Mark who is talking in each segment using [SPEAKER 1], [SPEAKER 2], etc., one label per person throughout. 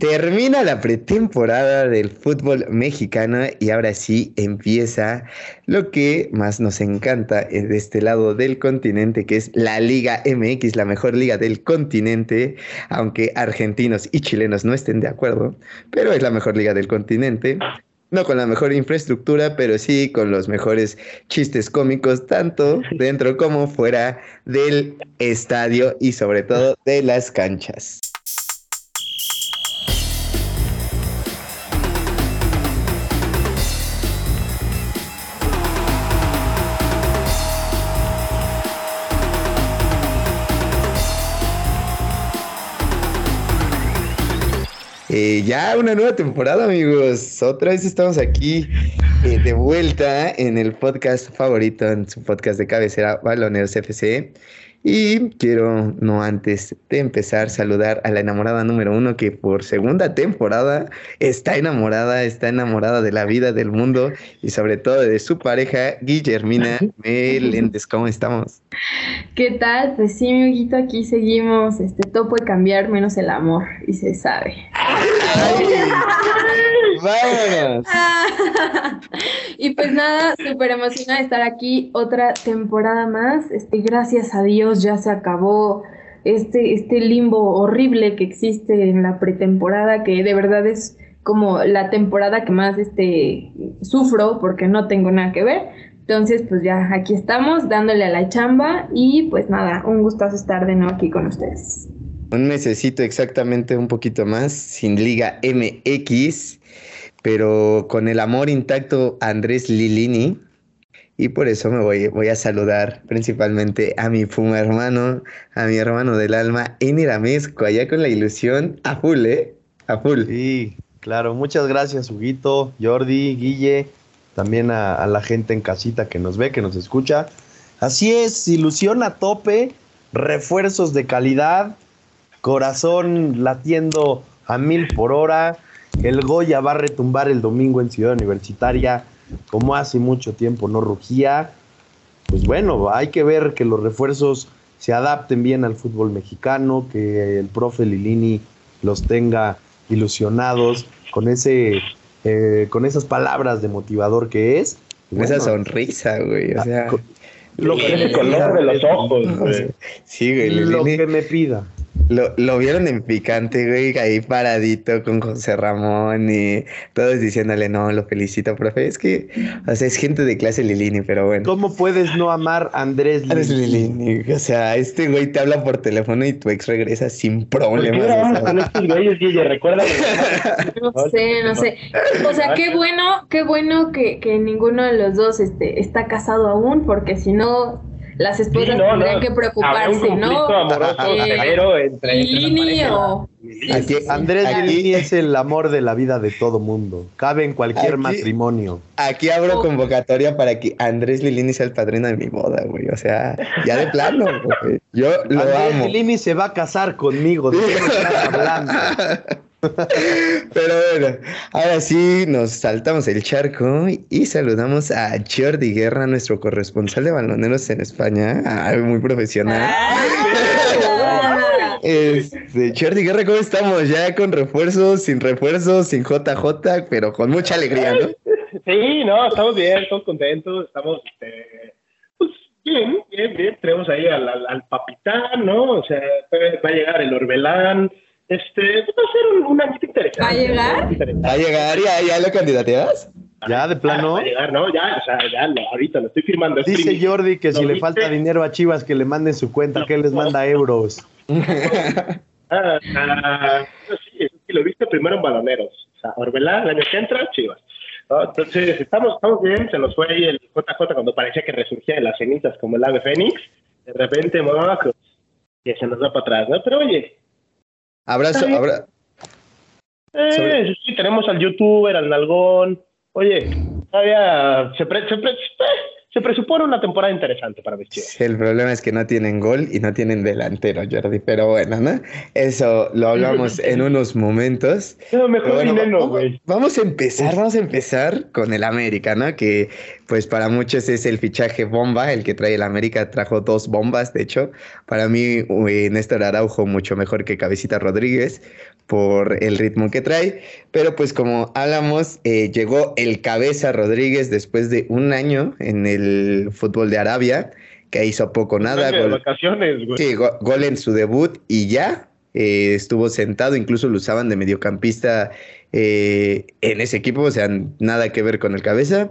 [SPEAKER 1] Termina la pretemporada del fútbol mexicano y ahora sí empieza lo que más nos encanta de este lado del continente, que es la Liga MX, la mejor liga del continente, aunque argentinos y chilenos no estén de acuerdo, pero es la mejor liga del continente. No con la mejor infraestructura, pero sí con los mejores chistes cómicos, tanto dentro como fuera del estadio y sobre todo de las canchas. Eh, ya una nueva temporada, amigos. Otra vez estamos aquí eh, de vuelta en el podcast favorito, en su podcast de cabecera, Baloneros FC. Y quiero, no antes de empezar, saludar a la enamorada número uno que por segunda temporada está enamorada, está enamorada de la vida, del mundo y sobre todo de su pareja, Guillermina Meléndez. ¿Cómo estamos?
[SPEAKER 2] ¿Qué tal? Pues sí, mi ojito, aquí seguimos. Este, todo puede cambiar menos el amor y se sabe.
[SPEAKER 1] ¡Vámonos!
[SPEAKER 2] y pues nada, súper emocionada de estar aquí otra temporada más. Este, gracias a Dios ya se acabó este, este limbo horrible que existe en la pretemporada, que de verdad es como la temporada que más este, sufro porque no tengo nada que ver. Entonces, pues ya aquí estamos dándole a la chamba y pues nada, un gustazo estar de nuevo aquí con ustedes.
[SPEAKER 1] Un mesecito exactamente, un poquito más, sin Liga MX, pero con el amor intacto Andrés Lilini. Y por eso me voy, voy a saludar principalmente a mi fuma hermano, a mi hermano del alma, Eniramesco, allá con la ilusión a full, ¿eh? A full.
[SPEAKER 3] Sí, claro. Muchas gracias, Huguito, Jordi, Guille, también a la gente en casita que nos ve, que nos escucha. Así es, ilusión a tope, refuerzos de calidad, corazón latiendo a mil por hora. El Goya va a retumbar el domingo en Ciudad Universitaria, como hace mucho tiempo no rugía. Pues bueno, hay que ver que los refuerzos se adapten bien al fútbol mexicano, que el profe Lilini los tenga ilusionados con ese eh, con esas palabras de motivador que es.
[SPEAKER 1] Con esa sonrisa, güey. O sea,
[SPEAKER 4] lo que el color de los ojos, güey.
[SPEAKER 1] Sí, güey.
[SPEAKER 3] Lo
[SPEAKER 1] Lilini-
[SPEAKER 3] que me pida.
[SPEAKER 1] Lo, lo vieron en picante, güey, ahí paradito con José Ramón y todos diciéndole, no, lo felicito, profe. Es que, o sea, es gente de clase Lilini, pero bueno.
[SPEAKER 3] ¿Cómo puedes no amar a Andrés Lilini?
[SPEAKER 1] Lilini, o sea, este güey te habla por teléfono y tu ex regresa sin
[SPEAKER 4] ¿Por qué
[SPEAKER 1] problemas. o sea.
[SPEAKER 4] con estos güeyes, Guille? Recuerda.
[SPEAKER 2] No sé, no sé. O sea, qué bueno, qué bueno que, que ninguno de los dos este, está casado aún, porque si no, las esposas
[SPEAKER 4] Sí, no,
[SPEAKER 2] tendrían
[SPEAKER 4] no.
[SPEAKER 2] que
[SPEAKER 4] un
[SPEAKER 2] preocuparse, ¿no?
[SPEAKER 4] amoroso
[SPEAKER 2] Eh,
[SPEAKER 4] severo entre,
[SPEAKER 2] Lini o...
[SPEAKER 1] Aquí,
[SPEAKER 3] Andrés
[SPEAKER 1] aquí-
[SPEAKER 3] Lilini es el amor de la vida de todo mundo. Cabe en cualquier
[SPEAKER 1] Aquí-
[SPEAKER 3] matrimonio.
[SPEAKER 1] aquí abro convocatoria para que Andrés Lilini sea el padrino de mi boda, güey. O sea, ya de plano, güey. Yo lo
[SPEAKER 3] Andrés
[SPEAKER 1] amo.
[SPEAKER 3] Lilini se va a casar conmigo. ¿De qué me estás hablando?
[SPEAKER 1] Pero bueno, ahora sí nos saltamos el charco y saludamos a Jordi Guerra, nuestro corresponsal de baloneros en España. Ah, muy profesional.
[SPEAKER 2] Ah,
[SPEAKER 1] Este, Jordi Guerra, ¿cómo estamos? Ya con refuerzos, sin refuerzos, sin JJ, pero con mucha alegría, ¿no?
[SPEAKER 4] Sí, no, estamos bien, estamos contentos, estamos, este, pues, bien, bien, bien. Tenemos ahí al, al, al Papitán, ¿no? O sea, va a llegar el Orbelán. Este, pues, va a ser un, un añito interesante.
[SPEAKER 2] ¿Va a llegar?
[SPEAKER 4] ¿no? Interesante.
[SPEAKER 1] ¿Va a llegar ya, ya lo candidateas?
[SPEAKER 3] Ya de plano.
[SPEAKER 4] Va a llegar, ¿no? Ya, o sea, ya, lo- ahorita lo estoy firmando.
[SPEAKER 3] Dice. Jordi que si
[SPEAKER 4] ¿Lo
[SPEAKER 3] le
[SPEAKER 4] viste?
[SPEAKER 3] falta dinero a Chivas que le manden su cuenta, que él les manda euros.
[SPEAKER 4] Ah, ah, sí, eso sí, lo viste primero en Baloneros. O sea, Orbelán, el año que entra, Chivas. ¿no? Entonces, estamos, estamos bien. Se nos fue ahí el JJ cuando parecía que resurgía de las cenizas como el ave fénix. De repente, Marcos, que se nos va para atrás, ¿no? Pero oye,
[SPEAKER 1] Abrazo,
[SPEAKER 4] Está bien.
[SPEAKER 1] abra-
[SPEAKER 4] eh, sí, tenemos al youtuber, al nalgón. Oye, todavía se, pre- se, pre- se presupone una temporada interesante para Chivas.
[SPEAKER 1] El problema es que no tienen gol y no tienen delantero, Jordi, pero bueno, ¿no? Eso lo hablamos en unos momentos.
[SPEAKER 4] No, mejor
[SPEAKER 1] bueno,
[SPEAKER 4] dinero,
[SPEAKER 1] vamos,
[SPEAKER 4] güey.
[SPEAKER 1] vamos a empezar, vamos a empezar con el América, ¿no? Que pues para muchos es el fichaje bomba, el que trae el América trajo dos bombas, de hecho. Para mí, eh, Néstor Araujo mucho mejor que Cabecita Rodríguez por el ritmo que trae. Pero pues como hablamos, eh, llegó el Cabeza Rodríguez después de un año en el fútbol de Arabia, que hizo poco nada.
[SPEAKER 4] De
[SPEAKER 1] gol-
[SPEAKER 4] vacaciones, güey.
[SPEAKER 1] Sí, go- gol en su debut y ya eh, estuvo sentado, incluso lo usaban de mediocampista eh, en ese equipo, o sea, nada que ver con el cabeza.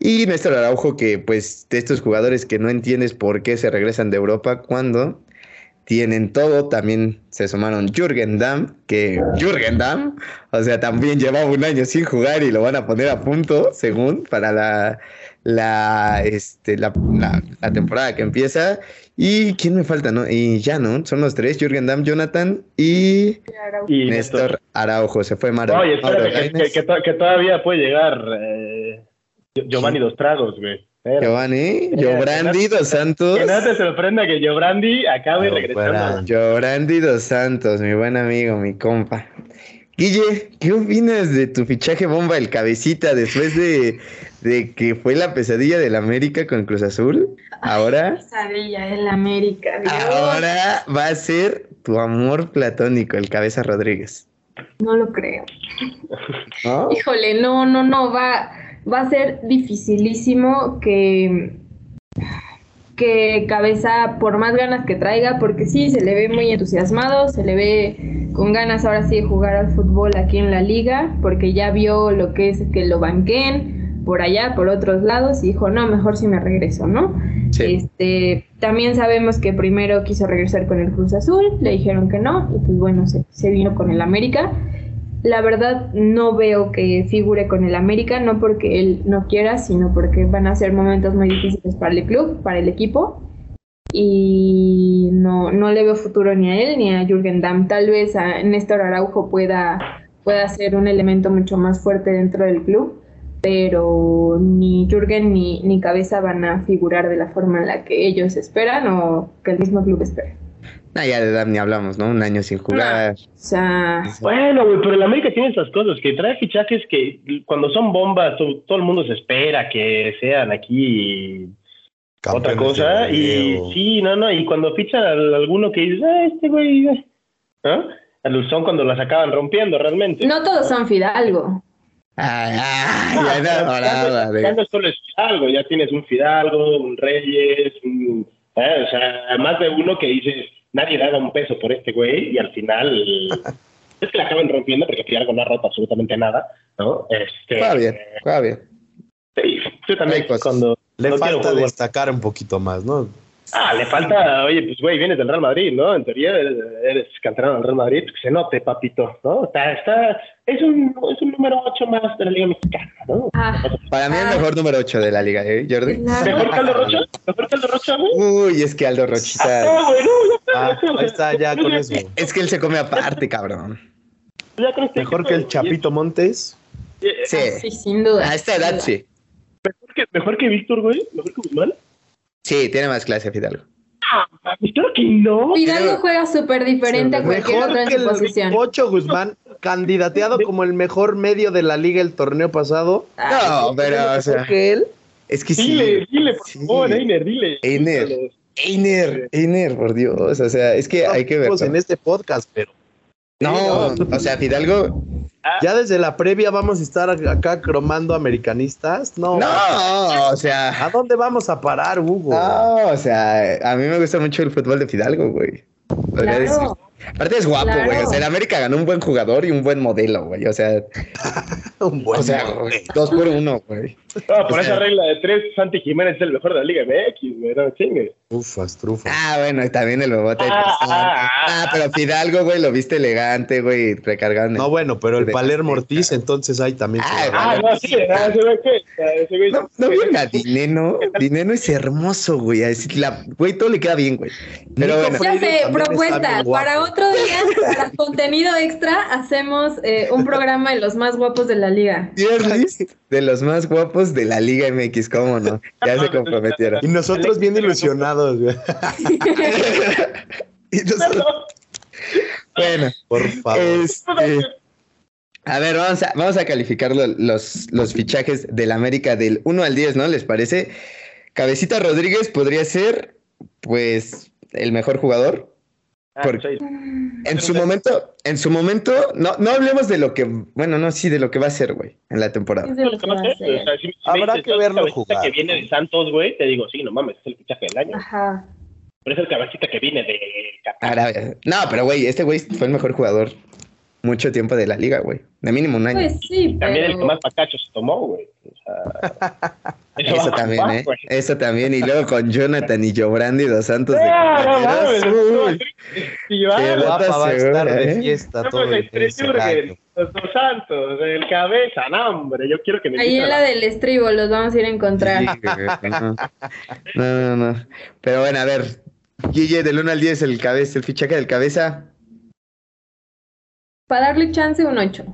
[SPEAKER 1] Y Néstor Araujo, que pues de estos jugadores que no entiendes por qué se regresan de Europa cuando tienen todo, también se sumaron Jürgen Damm, que Jürgen Damm, o sea, también llevaba un año sin jugar y lo van a poner a punto, según, para la, la, este, la, la- la temporada que empieza. ¿Y quién me falta, no? Y ya, ¿no? Son los tres, Jürgen Damm, Jonathan y
[SPEAKER 4] Y
[SPEAKER 1] Néstor Araujo. Se fue Maro.
[SPEAKER 4] Oye, espérate, que,
[SPEAKER 1] Lainez.
[SPEAKER 4] que- que to- que todavía puede llegar eh, Giovanni Dos Tragos, güey. Espérate.
[SPEAKER 1] Giovanni, Giovanni dos Santos.
[SPEAKER 4] Que no te sorprenda que Giovanni acabe
[SPEAKER 3] No,
[SPEAKER 4] regresando.
[SPEAKER 1] Giovanni dos Santos, mi buen amigo, mi compa. Guille, ¿qué opinas de tu fichaje bomba, el cabecita, después de, de que fue la pesadilla del América con Cruz Azul? Ahora,
[SPEAKER 2] Pesadilla el América. Dios.
[SPEAKER 1] ahora va a ser tu amor platónico, el cabeza Rodríguez.
[SPEAKER 2] No lo creo.
[SPEAKER 1] ¿No?
[SPEAKER 2] Híjole, no, no, no, va, va a ser dificilísimo que, que Cabeza, por más ganas que traiga, porque sí, se le ve muy entusiasmado, se le ve con ganas ahora sí de jugar al fútbol aquí en la liga, porque ya vio lo que es que lo banquen por allá, por otros lados, y dijo, no, mejor si me regreso, ¿no?
[SPEAKER 1] Sí.
[SPEAKER 2] Este, también sabemos que primero quiso regresar con el Cruz Azul, le dijeron que no, y pues bueno, se, se vino con el América. La verdad no veo que figure con el América, no porque él no quiera, sino porque van a ser momentos muy difíciles para el club, para el equipo. Y no, no le veo futuro ni a él ni a Jürgen Damm. Tal vez a Néstor Araujo pueda, pueda ser un elemento mucho más fuerte dentro del club, pero ni Jürgen ni, ni Cabeza van a figurar de la forma en la que ellos esperan o que el mismo club espera.
[SPEAKER 1] Ah, ya de Dam ni hablamos, ¿no? Un año sin jugar.
[SPEAKER 2] O sea,
[SPEAKER 4] Bueno, güey, pero el América tiene esas cosas, que trae fichajes que cuando son bombas, to- todo, el mundo se espera que sean aquí otra cosa. Y sí, no, no, y cuando fichan a alguno que dices, ah, este güey, eh", ¿no? Son cuando las acaban rompiendo realmente.
[SPEAKER 2] no todos son Fidalgo.
[SPEAKER 1] Ay, ay,
[SPEAKER 4] Ah,
[SPEAKER 1] ya no,
[SPEAKER 4] ya no-
[SPEAKER 1] ahora,
[SPEAKER 4] ya
[SPEAKER 1] de-
[SPEAKER 4] no solo es Fidalgo, ya tienes un Fidalgo, un Reyes, un- eh, o sea, más de uno que dices, nadie da un peso por este güey y al final es que la acaban rompiendo porque Fidalgo no ha roto absolutamente nada, ¿no? Este,
[SPEAKER 1] Juega bien, juega bien.
[SPEAKER 4] Sí, yo también cuando
[SPEAKER 3] Le
[SPEAKER 4] no
[SPEAKER 3] falta destacar un poquito más, ¿no?
[SPEAKER 4] Ah, le falta, oye, pues güey, vienes del Real Madrid, ¿no? En teoría eres, eres canterano del Real Madrid, que se note, papito, ¿no? Está, está, es un, es un número 8 más de la Liga Mexicana, ¿no?
[SPEAKER 2] Ah,
[SPEAKER 1] Para mí
[SPEAKER 2] Ah.
[SPEAKER 1] el mejor número 8 de la liga, ¿eh, Jordi?
[SPEAKER 2] Claro.
[SPEAKER 4] ¿Mejor que Aldo Rocha? ¿Mejor que Aldo Rocha, güey?
[SPEAKER 1] Uy, es que Aldo Rochita.
[SPEAKER 4] Ah, güey, no, ya está,
[SPEAKER 3] Ah,
[SPEAKER 4] ya está,
[SPEAKER 3] ahí está, ya con eso.
[SPEAKER 1] Es que él se come aparte, cabrón.
[SPEAKER 4] este
[SPEAKER 3] Mejor que el Chapito Montes.
[SPEAKER 4] eh, eh,
[SPEAKER 1] Sí.
[SPEAKER 2] sí, sin duda.
[SPEAKER 1] A esta edad sí.
[SPEAKER 4] Mejor que, mejor que Víctor, güey, mejor que Guzmán.
[SPEAKER 1] Sí, tiene más clase Fidalgo.
[SPEAKER 4] Ah, claro que no.
[SPEAKER 2] Fidalgo juega súper diferente a cualquier
[SPEAKER 3] Mejor
[SPEAKER 2] otro en
[SPEAKER 3] que
[SPEAKER 2] su
[SPEAKER 3] el
[SPEAKER 2] posición.
[SPEAKER 3] Pocho Guzmán, candidateado como el mejor medio de la liga el torneo pasado.
[SPEAKER 1] No, pero, o sea,
[SPEAKER 3] que él.
[SPEAKER 1] es que sí.
[SPEAKER 4] Dile, dile, por
[SPEAKER 1] Sí.
[SPEAKER 4] favor, Einer, dile.
[SPEAKER 1] Einer. Einer, Einer, por Dios. O sea, es que hay que ver.
[SPEAKER 3] En este podcast, pero
[SPEAKER 1] No, o sea, Fidalgo.
[SPEAKER 3] ya desde la previa vamos a estar acá cromando americanistas. No.
[SPEAKER 1] No, o sea.
[SPEAKER 3] ¿A dónde vamos a parar, Hugo?
[SPEAKER 1] No, o sea, a mí me gusta mucho el fútbol de Fidalgo, güey. Podría decir. Aparte es guapo,
[SPEAKER 2] Claro.
[SPEAKER 1] güey. O sea, el América ganó un buen jugador y un buen modelo, güey. O sea,
[SPEAKER 3] Un buen
[SPEAKER 1] o sea, dos por uno, güey.
[SPEAKER 4] No, por
[SPEAKER 1] O
[SPEAKER 4] esa
[SPEAKER 1] sea-
[SPEAKER 4] regla de tres, Santi Jiménez es el mejor de la Liga MX, güey, no chingues.
[SPEAKER 3] Trufas, trufas.
[SPEAKER 1] Ah, bueno, y también el bobote.
[SPEAKER 4] Ah,
[SPEAKER 1] Ah,
[SPEAKER 4] ah,
[SPEAKER 1] ah, pero Fidalgo, güey, lo viste elegante, güey, recargando.
[SPEAKER 3] No, bueno, pero el Palermo Ortiz, entonces ahí también.
[SPEAKER 1] Ah,
[SPEAKER 3] se.
[SPEAKER 4] Ah, no, sí, ese güey, ¿qué? Ah, ese güey-
[SPEAKER 1] No, no venga, Dineno. Dineno es hermoso, güey. a la- Güey, todo le queda bien, güey. Pero
[SPEAKER 3] Nico
[SPEAKER 1] bueno,
[SPEAKER 2] Ya sé, propuesta para otro otro día, para contenido extra, hacemos eh, un programa de los más guapos de la liga.
[SPEAKER 1] De los más guapos de la Liga MX, ¿cómo no? Ya se comprometieron.
[SPEAKER 3] Y nosotros bien ilusionados.
[SPEAKER 1] Y nosotros- bueno,
[SPEAKER 3] Por favor.
[SPEAKER 1] este, a ver, vamos a, vamos a calificar lo- los, los fichajes del América del 1 al 10, ¿no? ¿Les parece? Cabecita Rodríguez podría ser, pues, el mejor jugador.
[SPEAKER 4] Ah,
[SPEAKER 1] Por-
[SPEAKER 4] sí.
[SPEAKER 1] En su momento, en su momento, no, no hablemos de lo que, bueno, no, sí, de lo que va a ser, güey, en la temporada.
[SPEAKER 2] Lo que va a
[SPEAKER 4] o sea, si- si
[SPEAKER 3] Habrá
[SPEAKER 4] dices,
[SPEAKER 3] que verlo
[SPEAKER 4] cabecita
[SPEAKER 3] jugar.
[SPEAKER 4] que viene de Santos, güey, te digo, sí, no mames, es el fichaje del año.
[SPEAKER 2] Ajá.
[SPEAKER 4] Pero es el cabecita que viene de.
[SPEAKER 1] Arabia. No, pero, güey, este güey fue el mejor jugador mucho tiempo de la liga, güey. De mínimo un año.
[SPEAKER 2] Pues sí,
[SPEAKER 4] También el que
[SPEAKER 2] pero...
[SPEAKER 4] más pacacho se tomó, güey. O sea,
[SPEAKER 1] Eso también, ¿eh?
[SPEAKER 4] güey.
[SPEAKER 1] Eso también. Y luego con Jonathan y Jobrandi dos Santos de
[SPEAKER 4] Ah, no mames,
[SPEAKER 1] compañeros. Uy,
[SPEAKER 4] Sí, va,
[SPEAKER 1] Qué.
[SPEAKER 3] Guapa va a estar de
[SPEAKER 1] ¿eh?
[SPEAKER 3] fiesta
[SPEAKER 4] No,
[SPEAKER 3] todo
[SPEAKER 4] pues,
[SPEAKER 3] el
[SPEAKER 4] los dos santos, el cabeza, no, hombre, yo quiero que me
[SPEAKER 2] Ahí en la del estribo los vamos a ir a encontrar.
[SPEAKER 1] sí, güey, no. no, no, no. Pero bueno, a ver. Guille, del 1 al 10, el cabeza, el fichaje del cabeza.
[SPEAKER 2] Para darle chance, un 8.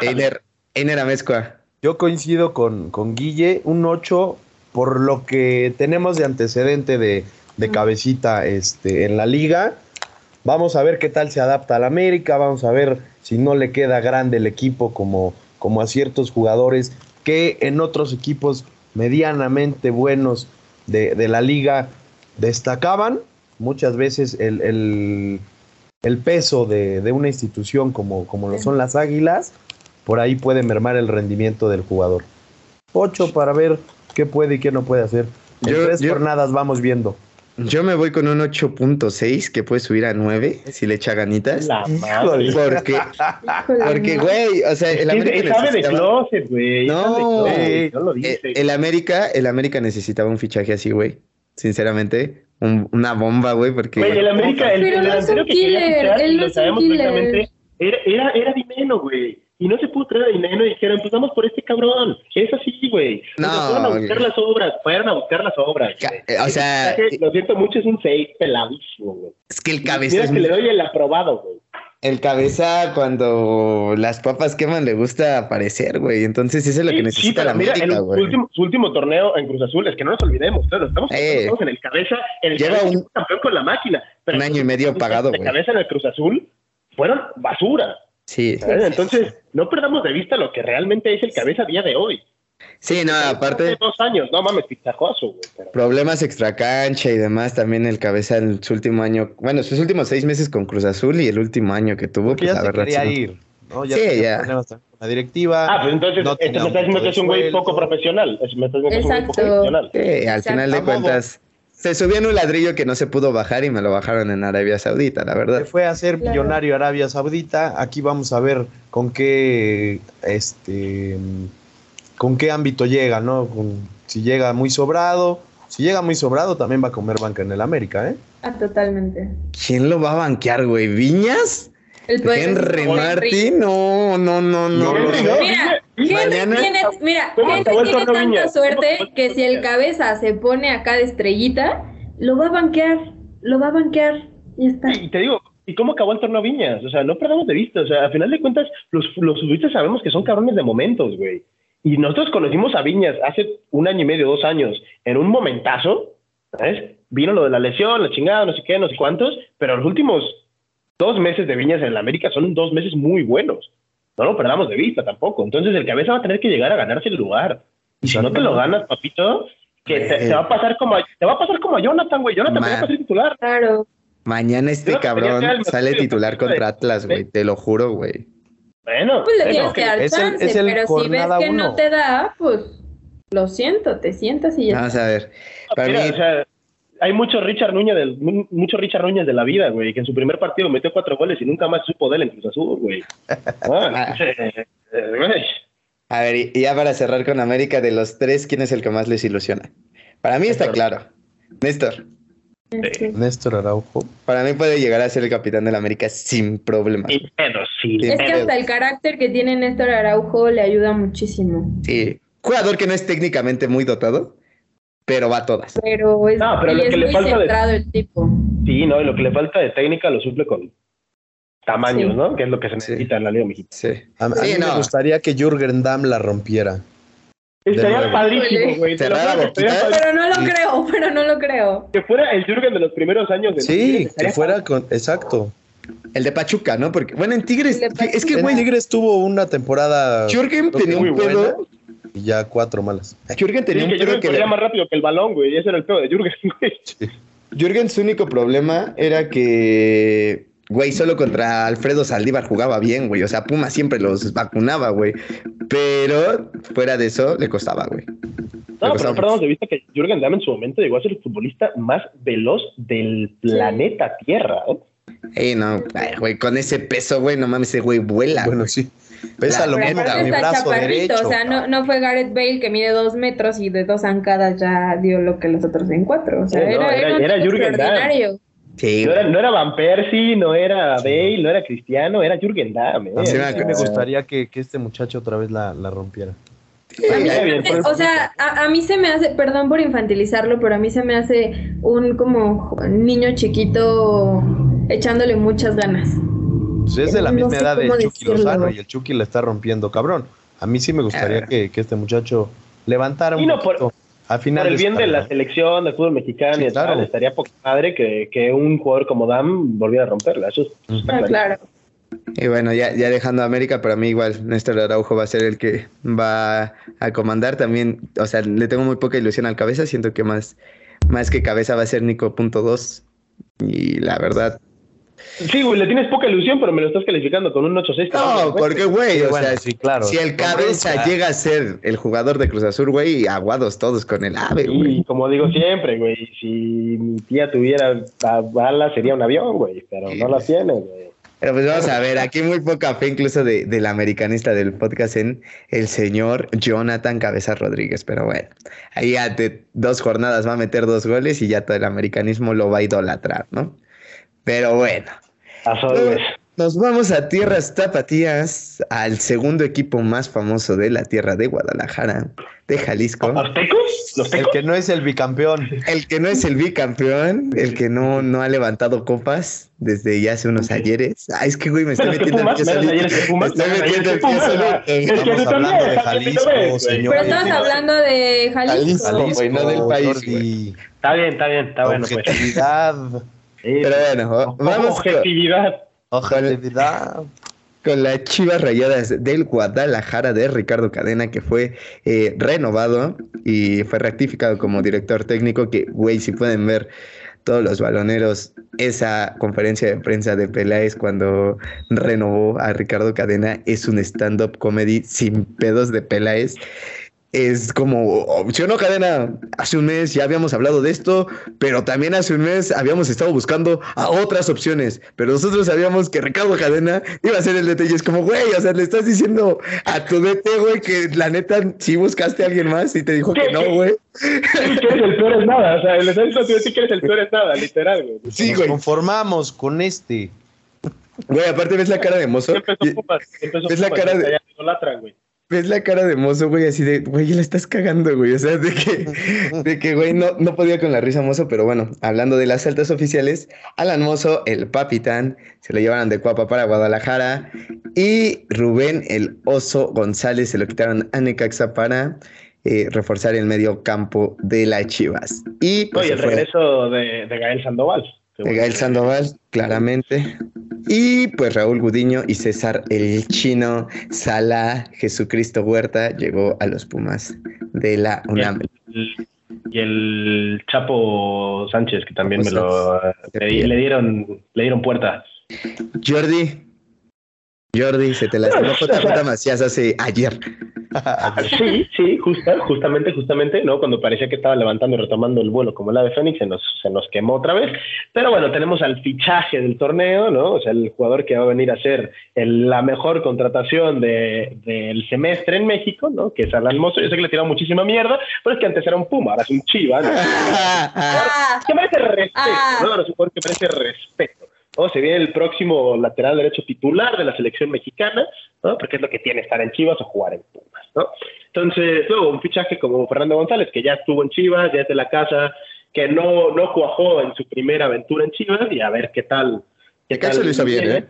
[SPEAKER 1] Einer, Einer Amezcua.
[SPEAKER 3] Yo coincido con, con Guille, un 8 por lo que tenemos de antecedente de, de cabecita este, en la liga. Vamos a ver qué tal se adapta al América, vamos a ver si no le queda grande el equipo como, como a ciertos jugadores que en otros equipos medianamente buenos de, de la liga destacaban. Muchas veces el, el- el peso de, de una institución como, como lo son las Águilas, por ahí puede mermar el rendimiento del jugador. Ocho para ver qué puede y qué no puede hacer. En
[SPEAKER 1] Yo-
[SPEAKER 3] tres
[SPEAKER 1] yo-
[SPEAKER 3] jornadas vamos viendo.
[SPEAKER 1] Yo me voy con un 8.6 que puede subir a 9 si le echa ganitas.
[SPEAKER 4] La madre.
[SPEAKER 1] Porque, porque, güey, o sea, el
[SPEAKER 4] Es-
[SPEAKER 1] América
[SPEAKER 4] sabe de closet, güey.
[SPEAKER 1] No,
[SPEAKER 4] sabe de closet, no lo
[SPEAKER 1] Eh,
[SPEAKER 4] dice.
[SPEAKER 1] el América, el América necesitaba un fichaje así, güey. Sinceramente, un- una bomba, güey, porque
[SPEAKER 4] Güey, el América, el,
[SPEAKER 2] Pero
[SPEAKER 4] el
[SPEAKER 2] no es
[SPEAKER 4] delantero
[SPEAKER 2] un
[SPEAKER 4] que quería
[SPEAKER 2] killer, él no es un
[SPEAKER 4] era, era, era dinero, güey. Y no se pudo traer a dinero y dijeron, pues vamos por este cabrón. Es así, güey. O sea,
[SPEAKER 1] No,
[SPEAKER 4] fueron a buscar las obras, fueron a buscar las obras. Güey.
[SPEAKER 1] o sea,
[SPEAKER 4] lo siento mucho, es un 6 peladísimo, güey.
[SPEAKER 1] es que el cabeza
[SPEAKER 4] Mira
[SPEAKER 1] es
[SPEAKER 4] que le doy el aprobado, güey.
[SPEAKER 1] el cabeza cuando las papas queman le gusta aparecer, güey. Entonces eso es lo que
[SPEAKER 4] Sí,
[SPEAKER 1] necesita
[SPEAKER 4] sí,
[SPEAKER 1] la
[SPEAKER 4] mira,
[SPEAKER 1] América, güey.
[SPEAKER 4] último, su último torneo en Cruz Azul, es que no nos olvidemos, claro, estamos,
[SPEAKER 1] Eh.
[SPEAKER 4] estamos en el cabeza, en el
[SPEAKER 1] Lleva
[SPEAKER 4] cabeza
[SPEAKER 1] un-
[SPEAKER 4] campeón con la máquina. Pero
[SPEAKER 1] un año y medio pagado, güey.
[SPEAKER 4] cabeza en el Cruz Azul fueron basura.
[SPEAKER 1] Sí,
[SPEAKER 4] ¿sabes? Entonces, no perdamos de vista lo que realmente es el cabeza a día de hoy.
[SPEAKER 1] sí, no, aparte
[SPEAKER 4] Hace dos años, no mames, pistajoso, güey. pero-
[SPEAKER 1] problemas extracancha y demás, también el cabeza en su último año, bueno, sus últimos seis meses con Cruz Azul y el último año que tuvo,
[SPEAKER 3] Porque
[SPEAKER 1] pues
[SPEAKER 3] ya
[SPEAKER 1] la
[SPEAKER 3] se
[SPEAKER 1] verdad.
[SPEAKER 3] quería ir. ¿no? Ya
[SPEAKER 1] Sí, ya.
[SPEAKER 3] problemas con la directiva.
[SPEAKER 4] Ah, pues entonces,
[SPEAKER 3] no
[SPEAKER 4] me está diciendo
[SPEAKER 3] un
[SPEAKER 4] que es un güey poco profesional. Es- Me está diciendo que es un güey poco
[SPEAKER 2] Exacto.
[SPEAKER 4] profesional.
[SPEAKER 1] Sí, al
[SPEAKER 2] Exacto.
[SPEAKER 1] final de
[SPEAKER 3] modo.
[SPEAKER 1] Se subió en un ladrillo que no se pudo bajar y me lo bajaron en Arabia Saudita, la
[SPEAKER 3] Se
[SPEAKER 1] verdad.
[SPEAKER 3] fue a ser millonario Arabia Saudita. Aquí vamos a ver con qué este con qué ámbito llega, ¿no? Con- si llega muy sobrado. Si llega muy sobrado, también va a comer banca en el América, ¿eh?
[SPEAKER 2] Ah, totalmente.
[SPEAKER 1] ¿Quién lo va a banquear, güey? ¿Viñas?
[SPEAKER 2] El
[SPEAKER 1] Henry Martin, no, no, no, no.
[SPEAKER 2] Mira,
[SPEAKER 1] Mañana-
[SPEAKER 2] tiene, mira,
[SPEAKER 4] ¿Cómo
[SPEAKER 2] Henry
[SPEAKER 4] acabó el
[SPEAKER 2] tiene tanta
[SPEAKER 4] Viñas?
[SPEAKER 2] suerte
[SPEAKER 4] ¿Cómo acabó el
[SPEAKER 2] que si el cabeza se pone acá de estrellita, lo va a banquear, lo va a banquear. Y está.
[SPEAKER 4] Y te digo, ¿y cómo acabó el torneo Viñas? O sea, no perdamos de vista. O sea, al final de cuentas, los, los futbolistas sabemos que son cabrones de momentos, güey. Y nosotros conocimos a Viñas hace un año y medio, dos años, en un momentazo, ¿sabes? Vino lo de la lesión, la chingada, no sé qué, no sé cuántos, pero los últimos dos meses de Viñas en la América son dos meses muy buenos. No lo perdamos de vista tampoco. Entonces el cabeza va a tener que llegar a ganarse el lugar. Y si no te lo ganas, papito, que te, te va a pasar como a, te va a pasar como a Jonathan, güey. Jonathan tenía que ser titular.
[SPEAKER 2] Claro.
[SPEAKER 1] Mañana este cabrón sale titular contra Atlas, güey, te lo juro, güey.
[SPEAKER 4] Bueno,
[SPEAKER 2] Pues le tienes que dar
[SPEAKER 3] es el- es el
[SPEAKER 2] pero si ves que
[SPEAKER 3] uno.
[SPEAKER 2] no te da, pues lo siento, te sientas y ya.
[SPEAKER 1] Vamos a ver. Para
[SPEAKER 4] Mira,
[SPEAKER 1] mí,
[SPEAKER 4] o sea, hay mucho Richard Núñez del mu- mucho Richard Núñez de la vida, güey, que en su primer partido metió cuatro goles y nunca más supo de él en Cruz Azul, güey. Ah, güey.
[SPEAKER 1] a ver, y ya para cerrar con América, de los tres, ¿quién es el que más les ilusiona? Para mí está claro. Néstor.
[SPEAKER 2] Este,
[SPEAKER 3] Néstor Araujo.
[SPEAKER 1] Para mí puede llegar a ser el capitán de la América sin problema.
[SPEAKER 4] Sin pedos,
[SPEAKER 1] Sí.
[SPEAKER 2] Es que hasta el carácter que tiene Néstor Araujo le ayuda muchísimo.
[SPEAKER 1] Sí. Jugador que no es técnicamente muy dotado, pero va a todas.
[SPEAKER 2] Pero es,
[SPEAKER 4] No, pero lo
[SPEAKER 2] es
[SPEAKER 4] que le
[SPEAKER 2] muy
[SPEAKER 4] falta de-
[SPEAKER 2] el tipo.
[SPEAKER 4] Sí, ¿no? Y lo que le falta de técnica lo suple con tamaños,
[SPEAKER 2] Sí.
[SPEAKER 4] ¿no? Que es lo que se
[SPEAKER 1] Sí.
[SPEAKER 4] necesita en la Liga Mexicana.
[SPEAKER 1] Sí.
[SPEAKER 3] A, a
[SPEAKER 1] Sí,
[SPEAKER 3] mí
[SPEAKER 1] no.
[SPEAKER 3] me gustaría que Jürgen Damm la rompiera.
[SPEAKER 4] Estaría padrísimo, güey.
[SPEAKER 2] Pero no lo
[SPEAKER 3] Sí.
[SPEAKER 2] creo, pero no lo creo.
[SPEAKER 4] Que fuera el Jürgen de los primeros años de
[SPEAKER 3] Sí, que fuera con. Exacto.
[SPEAKER 1] El de Pachuca, ¿no? Porque, bueno, en Tigres, es que, güey,
[SPEAKER 3] Tigres tuvo una temporada
[SPEAKER 1] Jürgen tenía
[SPEAKER 4] muy
[SPEAKER 1] un
[SPEAKER 4] buena.
[SPEAKER 1] pedo.
[SPEAKER 3] Y ya cuatro malas.
[SPEAKER 1] Jürgen
[SPEAKER 4] Sí,
[SPEAKER 1] tenía
[SPEAKER 4] que
[SPEAKER 1] un pedo
[SPEAKER 4] Jürgen
[SPEAKER 1] que.
[SPEAKER 4] corría más rápido que el balón, güey. y Ese era el pedo de Jürgen, güey.
[SPEAKER 1] Jürgen, su único problema era que, güey, solo contra Alfredo Saldívar jugaba bien, güey. O sea, Puma siempre los vacunaba, güey. Pero fuera de eso, le costaba, güey. Le
[SPEAKER 4] No, pero perdamos de vista que Jürgen Damm en su momento llegó a ser el futbolista más veloz del planeta Tierra. ¿eh?
[SPEAKER 1] Ey, no, güey, con ese peso, güey, no mames, ese güey vuela.
[SPEAKER 3] Bueno, sí. Pesa lo mismo que mi brazo derecho.
[SPEAKER 2] o sea, no, no fue Gareth Bale que mide dos metros y de dos zancadas ya dio lo que los otros en cuatro. O sea,
[SPEAKER 4] Sí, no,
[SPEAKER 2] era,
[SPEAKER 4] era- Jürgen Damm.
[SPEAKER 1] Sí,
[SPEAKER 4] No era, no era Van Persie, no era Bale, no era Cristiano, era Jürgen Damm. ¿eh?
[SPEAKER 3] A mí
[SPEAKER 1] Sí, me
[SPEAKER 3] gustaría que, que este muchacho otra vez la, la rompiera.
[SPEAKER 2] A mí se me hace-
[SPEAKER 4] eso-
[SPEAKER 2] o sea, a, a mí se me hace, perdón por infantilizarlo, pero a mí se me hace un como niño chiquito echándole muchas ganas.
[SPEAKER 3] Pues es de la
[SPEAKER 2] No
[SPEAKER 3] misma edad de Chucky
[SPEAKER 2] decirlo.
[SPEAKER 3] Lozano y el Chucky la está rompiendo, cabrón. A mí sí me gustaría
[SPEAKER 1] Ah.
[SPEAKER 3] que, que este muchacho levantara un
[SPEAKER 4] Y no, por-
[SPEAKER 3] poquito. Al final
[SPEAKER 4] Por el bien de la selección de fútbol mexicano
[SPEAKER 3] Sí,
[SPEAKER 4] y tal,
[SPEAKER 3] claro.
[SPEAKER 4] estaría poca madre que, que un jugador como Dam volviera a romperla. Eso es- está
[SPEAKER 2] Ah,
[SPEAKER 4] claro.
[SPEAKER 1] Y bueno, ya, ya dejando a América, para mí igual Néstor Araujo va a ser el que va a comandar también. O sea, le tengo muy poca ilusión al cabeza. Siento que más, más que cabeza va a ser Nico punto dos. Y la verdad.
[SPEAKER 4] Sí, güey, le tienes poca ilusión, pero me lo estás calificando con un 8-6.
[SPEAKER 1] No, porque güey,
[SPEAKER 3] Sí,
[SPEAKER 1] o
[SPEAKER 3] bueno,
[SPEAKER 1] sea,
[SPEAKER 3] sí, claro.
[SPEAKER 1] si el cabeza llega a ser el jugador de Cruz Azul, güey, aguados todos con el ave, güey.
[SPEAKER 4] Y como digo siempre, güey, si mi tía tuviera a- balas sería un avión, güey, pero no las tiene, güey.
[SPEAKER 1] Pero pues vamos a ver, aquí muy poca fe incluso de, del americanista del podcast en el señor Jonathan Cabeza Rodríguez. Pero bueno, ahí ya de dos jornadas va a meter dos goles y ya todo el americanismo lo va a idolatrar, ¿no? Pero bueno, nos vamos a tierras tapatías, al segundo equipo más famoso de la tierra de Guadalajara, de Jalisco.
[SPEAKER 4] ¿Los tecos? ¿Los
[SPEAKER 3] El
[SPEAKER 4] tecos?
[SPEAKER 3] que no es el bicampeón.
[SPEAKER 1] El que no es el bicampeón, el que no, no ha levantado copas desde ya hace unos ayeres. Ah, es que, güey, me estoy metiendo el pie solito. Me estoy metiendo el pie
[SPEAKER 3] Estamos hablando de Jalisco,
[SPEAKER 4] güey.
[SPEAKER 3] señor.
[SPEAKER 2] Pero estamos hablando de Jalisco.
[SPEAKER 1] Jalisco. güey, no del país,
[SPEAKER 3] Jordi.
[SPEAKER 4] Está bien, está bien, está bueno, pues.
[SPEAKER 3] Objetividad.
[SPEAKER 1] Pero bueno, vamos con,
[SPEAKER 4] objetividad.
[SPEAKER 3] Objetividad.
[SPEAKER 1] con las chivas rayadas del Guadalajara de Ricardo Cadena, que fue eh, renovado y fue rectificado como director técnico. Que, güey, si pueden ver todos los baloneros, esa conferencia de prensa de Peláez cuando renovó a Ricardo Cadena es un stand-up comedy sin pedos de Peláez. Es como, opción o cadena, hace un mes ya habíamos hablado de esto, pero también hace un mes habíamos estado buscando a otras opciones, pero nosotros sabíamos que Ricardo Cadena iba a ser el DT y es como, güey, o sea, le estás diciendo a tu DT, güey, que la neta sí buscaste a alguien más y te dijo que no, güey.
[SPEAKER 4] Que eres el peor es nada, o sea, el estás diciendo que eres el peor es nada, literal, güey.
[SPEAKER 1] Sí,
[SPEAKER 3] Nos
[SPEAKER 1] güey.
[SPEAKER 3] conformamos con este.
[SPEAKER 1] Güey, aparte ves la cara de mozo.
[SPEAKER 4] Empezó
[SPEAKER 1] y-
[SPEAKER 4] Pumas, empezó
[SPEAKER 1] ¿Ves la
[SPEAKER 4] Pumas,
[SPEAKER 1] cara de-
[SPEAKER 4] ya te idolatran, güey.
[SPEAKER 1] Ves la cara de mozo, güey, así de, güey, la estás cagando, güey. O sea, de que, de que, güey, no, no podía con la risa mozo, pero bueno, hablando de las altas oficiales, Alan Mozo, el papitán, se lo llevaron de Cuapa para Guadalajara. Y Rubén, el oso González, se lo quitaron a Necaxa para eh, reforzar el medio campo de las Chivas. Y pues,
[SPEAKER 4] Oye, el
[SPEAKER 1] fue
[SPEAKER 4] regreso de, de Gael Sandoval.
[SPEAKER 1] De. Gael Sandoval, claramente. Y pues Raúl Gudiño y César el Chino Sala Jesucristo Huerta llegó a los Pumas de la UNAM.
[SPEAKER 4] El- y el Chapo Sánchez, que también me
[SPEAKER 1] Chapo
[SPEAKER 4] lo le, le dieron, le dieron puerta.
[SPEAKER 1] Jordi, Jordi, se te lastimó JJ Macías hace ayer.
[SPEAKER 4] Sí, sí, justa, justamente, justamente, ¿no? Cuando parecía que estaba levantando y retomando el vuelo como el ave Fénix, se nos, se nos quemó otra vez. Pero bueno, tenemos al fichaje del torneo, ¿no? O sea, el jugador que va a venir a ser el- la mejor contratación de- del semestre en México, ¿no? Que es Alan Mozo. Yo sé que le tiró muchísima mierda, pero es que antes era un Puma, ahora es un Chiva, ¿no?
[SPEAKER 2] Ah,
[SPEAKER 4] que merece respeto,
[SPEAKER 2] Ah.
[SPEAKER 4] ¿no? Ahora es un jugador que merece respeto. ¿No? Se viene el próximo lateral derecho titular de la selección mexicana, ¿no? Porque es lo que tiene estar en Chivas o jugar en Pumas, ¿no? Entonces, luego un fichaje como Fernando González, que ya estuvo en Chivas, ya es de la casa, que no, no cuajó en su primera aventura en Chivas, y a ver qué tal.
[SPEAKER 1] Qué tal lo hizo bien, ¿eh?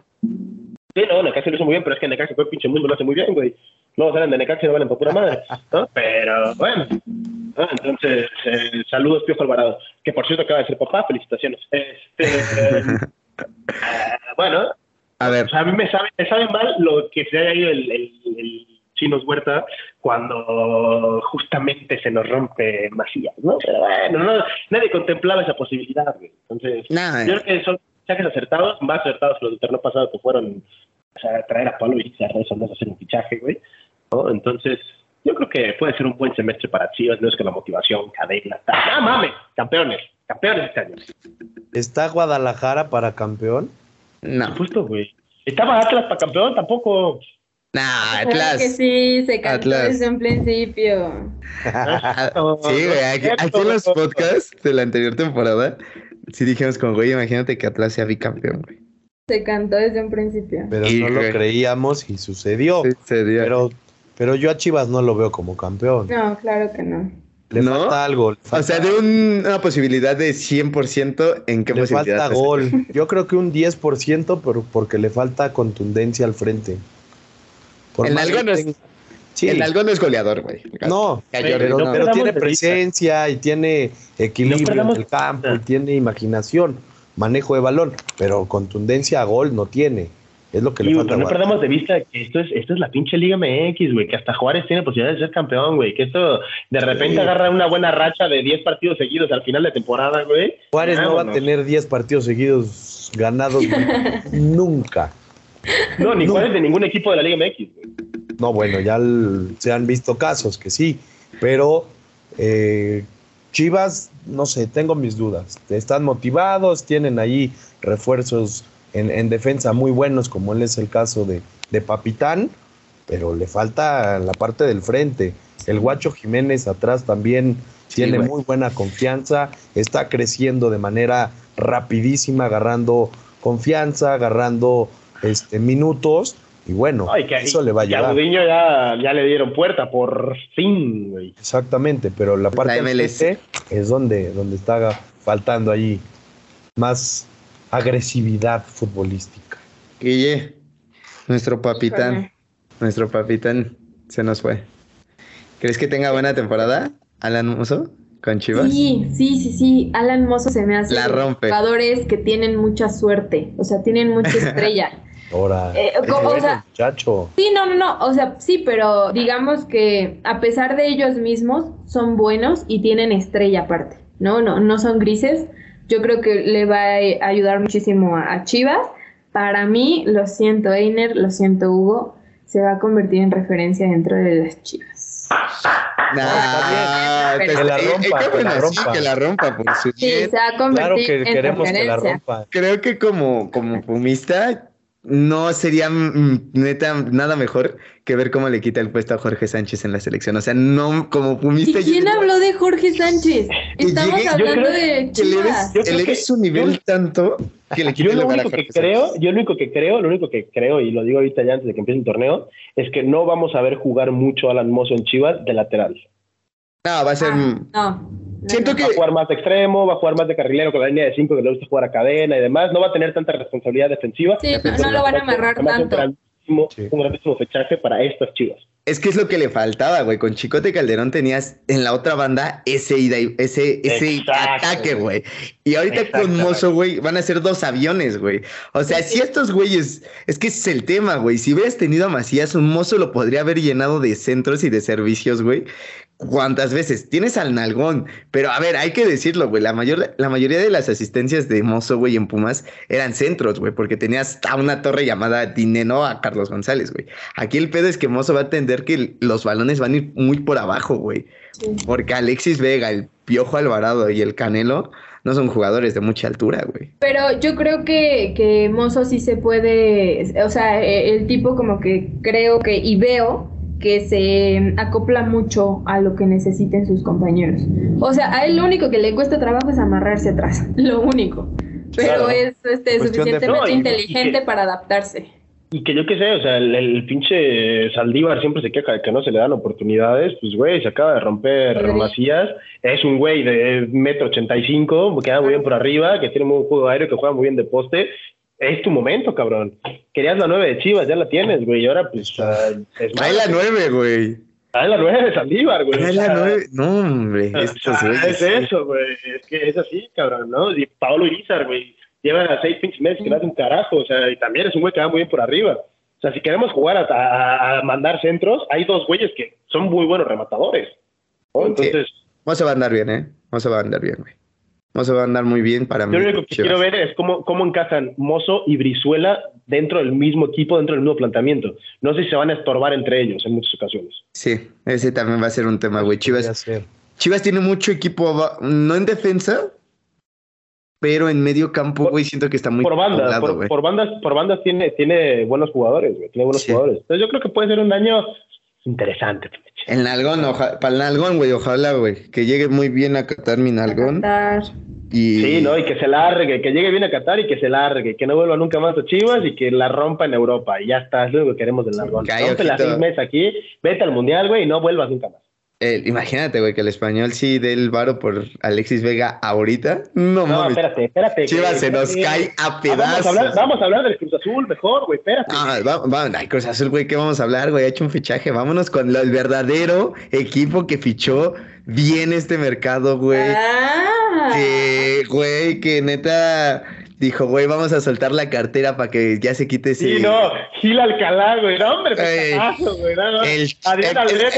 [SPEAKER 4] Sí, no, Necaxa lo hizo muy bien, pero es que Necaxa todo el pinche mundo lo hace muy bien, güey. Luego salen de Necaxa y no valen por pura madre, ¿no? Pero, bueno. Entonces, eh, saludos, Piojo Alvarado, que por cierto acaba de ser papá, felicitaciones. Este, eh, bueno,
[SPEAKER 1] A ver,
[SPEAKER 4] o sea, a mí me sabe, me sabe mal lo que se haya ido el, el, el Chinos Huerta cuando justamente se nos rompe Macías, ¿no? Pero bueno, no, nadie contemplaba esa posibilidad, güey. Entonces,
[SPEAKER 1] Nah,
[SPEAKER 4] yo creo que son fichajes acertados, más acertados que los del torneo pasado que fueron o sea, traer a Pablo y a eso no es hacer un fichaje, güey. ¿no? Entonces, yo creo que puede ser un buen semestre para Chivas, no es que la motivación, cadena, tal. ¡Ah, mames! Campeones, campeones este.
[SPEAKER 3] ¿Está Guadalajara para campeón?
[SPEAKER 1] no.
[SPEAKER 4] Justo, güey. ¿Estaba Atlas para campeón? Tampoco.
[SPEAKER 1] Nah,
[SPEAKER 2] Claro que
[SPEAKER 1] Atlas.
[SPEAKER 2] sí, se cantó
[SPEAKER 1] Atlas.
[SPEAKER 2] desde un principio.
[SPEAKER 1] Ah, Sí, güey, aquí, aquí en los podcasts de la anterior temporada, sí dijimos como, güey, imagínate que Atlas sea bicampeón, güey.
[SPEAKER 2] Se cantó desde un principio.
[SPEAKER 3] Pero no lo creíamos y sucedió.
[SPEAKER 1] Dio.
[SPEAKER 3] Pero, pero yo a Chivas no lo veo como campeón.
[SPEAKER 2] No, claro que no.
[SPEAKER 3] Le
[SPEAKER 1] ¿No?
[SPEAKER 3] falta algo. le
[SPEAKER 1] O
[SPEAKER 3] falta-
[SPEAKER 1] sea, de un- una posibilidad de 100%, ¿en qué
[SPEAKER 3] le
[SPEAKER 1] posibilidad?
[SPEAKER 3] falta gol. Yo creo que un 10%, pero porque le falta contundencia al frente. Por
[SPEAKER 1] En algo no es-
[SPEAKER 3] tenga- Sí,
[SPEAKER 1] El algo no es goleador, güey.
[SPEAKER 3] no,
[SPEAKER 4] Pero
[SPEAKER 3] pero,
[SPEAKER 1] no.
[SPEAKER 3] pero tiene presencia y tiene equilibrio en el campo, y tiene imaginación, manejo de balón, pero contundencia a gol no tiene. Es lo que le
[SPEAKER 4] Digo,
[SPEAKER 3] falta.
[SPEAKER 4] no perdamos de vista que esto es, esto es la pinche Liga MX, güey, que hasta Juárez tiene posibilidad de ser campeón, güey, que esto de repente
[SPEAKER 3] Sí.
[SPEAKER 4] agarra una buena racha de 10 partidos seguidos al final de temporada, güey.
[SPEAKER 3] Juárez no va a tener 10 partidos seguidos ganados nunca.
[SPEAKER 4] No, ni. Juárez de ningún equipo de la Liga MX, güey.
[SPEAKER 3] No, bueno, ya se han visto casos que sí, pero eh, Chivas, no sé, tengo mis dudas. Están motivados, tienen ahí refuerzos en, en defensa muy buenos, como él es el caso de, de Papitán, pero le falta la parte del frente. El Guacho Jiménez atrás también
[SPEAKER 1] Sí,
[SPEAKER 3] tiene
[SPEAKER 1] güey.
[SPEAKER 3] muy buena confianza, está creciendo de manera rapidísima, agarrando confianza, agarrando este, minutos, y bueno,
[SPEAKER 4] Ay, que,
[SPEAKER 3] eso le va a
[SPEAKER 4] que a
[SPEAKER 3] ayudar.
[SPEAKER 4] Gudiño ya, ya le dieron puerta, por fin, güey.
[SPEAKER 3] Exactamente, pero la parte del
[SPEAKER 1] MLS.
[SPEAKER 3] frente es donde, donde está faltando ahí más agresividad futbolística.
[SPEAKER 1] Guille, nuestro papitán,
[SPEAKER 2] Híjole.
[SPEAKER 1] nuestro papitán se nos fue. ¿Crees que tenga buena temporada, Alan Muso, con Chivas?
[SPEAKER 2] Sí, sí, sí, sí. Alan Mozo se me hace
[SPEAKER 1] La rompe.
[SPEAKER 2] jugadores que tienen mucha suerte, o sea, tienen mucha estrella.
[SPEAKER 3] Ahora,
[SPEAKER 2] Eh,
[SPEAKER 3] es
[SPEAKER 2] co- o
[SPEAKER 3] bueno,
[SPEAKER 2] sea-
[SPEAKER 3] muchacho.
[SPEAKER 2] Sí, no, no, no, o sea, sí, pero digamos que a pesar de ellos mismos son buenos y tienen estrella aparte, ¿no? No, no son grises. Yo creo que le va a ayudar muchísimo a, a Chivas. Para mí, lo siento, Einer, lo siento, Hugo, se va a convertir en referencia dentro de las Chivas.
[SPEAKER 1] Nah,
[SPEAKER 2] Que
[SPEAKER 3] la
[SPEAKER 1] eh,
[SPEAKER 3] rompa,
[SPEAKER 1] eh,
[SPEAKER 3] que
[SPEAKER 1] ¿cómo
[SPEAKER 3] la rompa.
[SPEAKER 1] que la rompa por su
[SPEAKER 2] Sí,
[SPEAKER 1] bien.
[SPEAKER 2] se va a
[SPEAKER 3] Claro
[SPEAKER 2] convertir
[SPEAKER 3] que
[SPEAKER 2] en
[SPEAKER 3] queremos que la
[SPEAKER 2] referencia.
[SPEAKER 3] rompa.
[SPEAKER 1] Creo que como, como pumista no sería mm, neta nada mejor que ver cómo le quita el puesto a Jorge Sánchez en la selección. O sea, no como
[SPEAKER 2] ¿Y
[SPEAKER 1] pumista. yo
[SPEAKER 2] quién habló de Jorge Sánchez?
[SPEAKER 1] Y
[SPEAKER 2] Estamos
[SPEAKER 1] llegué- yo
[SPEAKER 2] hablando
[SPEAKER 4] creo
[SPEAKER 2] de Chivas.
[SPEAKER 1] des,
[SPEAKER 4] Yo creo
[SPEAKER 1] eleve
[SPEAKER 4] que-
[SPEAKER 1] su nivel tanto que le
[SPEAKER 4] Yo
[SPEAKER 1] el
[SPEAKER 4] lo
[SPEAKER 1] lugar a
[SPEAKER 4] único que
[SPEAKER 1] Jorge
[SPEAKER 4] creo,
[SPEAKER 1] Sánchez.
[SPEAKER 4] yo lo único que creo, lo único que creo, y lo digo ahorita ya antes de que empiece el torneo, es que no vamos a ver jugar mucho a Alan Mozo en Chivas de lateral.
[SPEAKER 1] No, va a ser.
[SPEAKER 2] Ah,
[SPEAKER 1] mm,
[SPEAKER 2] no,
[SPEAKER 1] Siento que-
[SPEAKER 4] Va a jugar más de extremo, va a jugar más de carrilero con la línea de 5 que le gusta jugar a cadena y demás. No va a tener tanta responsabilidad defensiva.
[SPEAKER 2] Sí, no, no lo van a amarrar tanto.
[SPEAKER 4] grandísimo,
[SPEAKER 3] Sí.
[SPEAKER 4] un grandísimo fechaje para estas Chivas.
[SPEAKER 1] Es que es lo que le faltaba, güey. Con Chicote Calderón tenías en la otra banda ese ida y- ese, ese
[SPEAKER 4] Exacto,
[SPEAKER 1] ataque,
[SPEAKER 4] güey.
[SPEAKER 1] Y ahorita con. Mozo, güey, van a ser dos aviones, güey. O sea, si estos güeyes, es que ese es el tema, güey. Si hubieras tenido a Macías, un Mozo lo podría haber llenado de centros y de servicios, güey. ¿Cuántas veces? Tienes al Nalgón, pero a ver, hay que decirlo, güey. La, mayor, la mayoría de las asistencias de Mozo, güey, en Pumas eran centros, güey, porque tenías a una torre llamada Dineno a Carlos González, güey. Aquí el pedo es que Mozo va a entender que los balones van a ir muy por abajo, güey.
[SPEAKER 2] Sí.
[SPEAKER 1] Porque Alexis Vega, el Piojo Alvarado y el Canelo no son jugadores de mucha altura, güey.
[SPEAKER 2] Pero yo creo que, que Mozo sí se puede, o sea, eh, el tipo como que creo que y veo que se acopla mucho a lo que necesiten sus compañeros. O sea, a él lo único que le cuesta trabajo es amarrarse atrás, lo único. Pero
[SPEAKER 4] Claro.
[SPEAKER 2] es este, suficientemente
[SPEAKER 4] No, y- y
[SPEAKER 2] inteligente
[SPEAKER 4] que-
[SPEAKER 2] para adaptarse.
[SPEAKER 4] y que yo qué sé, o sea, el, el, pinche Saldívar siempre se queja de que no se le dan oportunidades. Pues, güey, se acaba de romper Macías. Es un güey de metro ochenta y cinco, que queda muy bien por arriba, que tiene muy buen juego aéreo, que juega muy bien de poste. Es tu momento, cabrón. Querías la nueve de Chivas, ya la tienes, güey. Y ahora, pues, uh,
[SPEAKER 1] es Trae la nueve, güey.
[SPEAKER 4] Trae la nueve de Saldívar, güey.
[SPEAKER 1] Trae la nueve. No, hombre. Esto,
[SPEAKER 4] es eso, güey. Es que es así, cabrón, ¿no? Y Pablo Irizar, güey lleva seis pinches meses que le hace un carajo, o sea, y también es un güey que va muy bien por arriba. O sea, si queremos jugar a, mandar centros, hay dos güeyes que son muy buenos rematadores. Entonces.
[SPEAKER 1] No se va a andar bien, ¿eh? No se va a andar bien, güey. No se va a andar muy bien para mí.
[SPEAKER 4] Yo lo único que quiero ver es cómo, cómo encajan Mozo y Brizuela dentro del mismo equipo, dentro del mismo planteamiento. No sé si se van a estorbar entre ellos en muchas ocasiones.
[SPEAKER 1] Sí, ese también va a ser un tema, güey. Chivas, Chivas tiene mucho equipo, no en defensa, pero en medio campo, güey, siento que está muy
[SPEAKER 4] por bandas, por, bandas, por bandas tiene, tiene buenos jugadores, güey, tiene buenos jugadores. Entonces yo creo que puede ser un año interesante.
[SPEAKER 1] El nalgón, para el nalgón, güey, ojalá, güey, que llegue muy bien a Qatar mi nalgón.
[SPEAKER 4] Y... Sí, ¿no? Y que se largue, que llegue bien a Qatar y que se largue, que no vuelva nunca más a Chivas y que la rompa en Europa. Y ya está, es lo que queremos del nalgón. Rompe las seis meses aquí, vete al Mundial, güey, y no vuelvas nunca más
[SPEAKER 1] imagínate, güey, que el español sí dé el varo por Alexis Vega ahorita. No,
[SPEAKER 4] no espérate, espérate.
[SPEAKER 1] Chivas se nos cae a pedazos.
[SPEAKER 4] vamos, a hablar, del Cruz Azul mejor, güey, espérate. Ah,
[SPEAKER 1] vamos, ay, Cruz Azul, güey, ¿qué vamos a hablar, güey? Ha hecho un fichaje. Vámonos con el verdadero equipo que fichó bien este mercado, güey. Ah. Que, güey, que neta dijo, güey, vamos a soltar la cartera para que ya se quite ese.
[SPEAKER 4] Sí, no, Gil Alcalá, güey, no, hombre, pedazo, güey, no, El,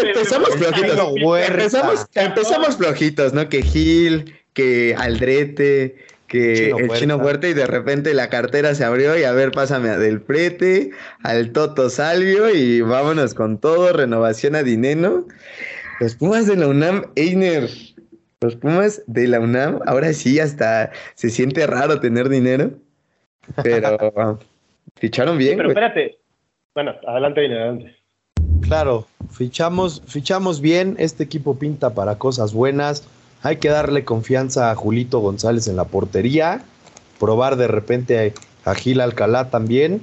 [SPEAKER 1] empezamos flojitos, empezamos, flojitos, ¿no? Que Gil, que Aldrete, que el Chino Fuerte, y de repente la cartera se abrió y a ver, pásame a Del Prete, al Toto Salvio y vámonos con todo, renovación a Dineno. Los Pumas de la UNAM, Einer, los Pumas de la UNAM, ahora sí, hasta se siente raro tener dinero, pero ficharon bien.
[SPEAKER 4] pero espérate, bueno, adelante, adelante.
[SPEAKER 3] Claro, fichamos, fichamos bien, este equipo pinta para cosas buenas, hay que darle confianza a Julito González en la portería, probar de repente a Gil Alcalá también,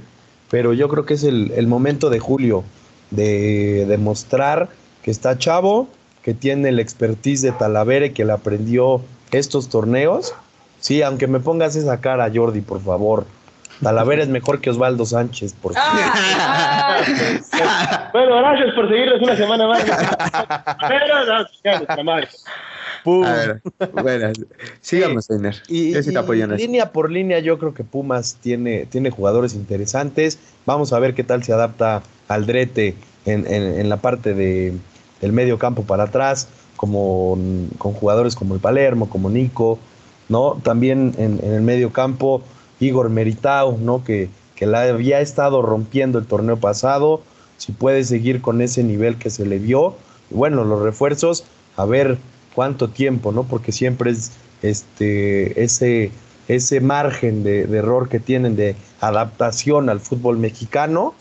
[SPEAKER 3] pero yo creo que es el, el momento de Julio de demostrar que está chavo, que tiene el expertise de Talavere, que le aprendió estos torneos. Sí, aunque me pongas esa cara, Jordi, por favor. Talavera es mejor que Osvaldo Sánchez, por favor. Ah,
[SPEAKER 4] bueno, gracias por seguirnos una semana más. Pero no,
[SPEAKER 1] A ver, bueno, sigamos, Einer.
[SPEAKER 3] Y, línea por línea, yo creo que Pumas tiene, tiene jugadores interesantes. Vamos a ver qué tal se adapta Aldrete en, en la parte de, el medio campo para atrás, como con jugadores como el Palermo, como Nico, ¿no? También en, el medio campo, Igor Meritao, ¿no? Que, que la había estado rompiendo el torneo pasado, si puede seguir con ese nivel que se le vio. bueno, los refuerzos, a ver cuánto tiempo, ¿no? Porque siempre es este, ese, ese margen de, de error que tienen de adaptación al fútbol mexicano.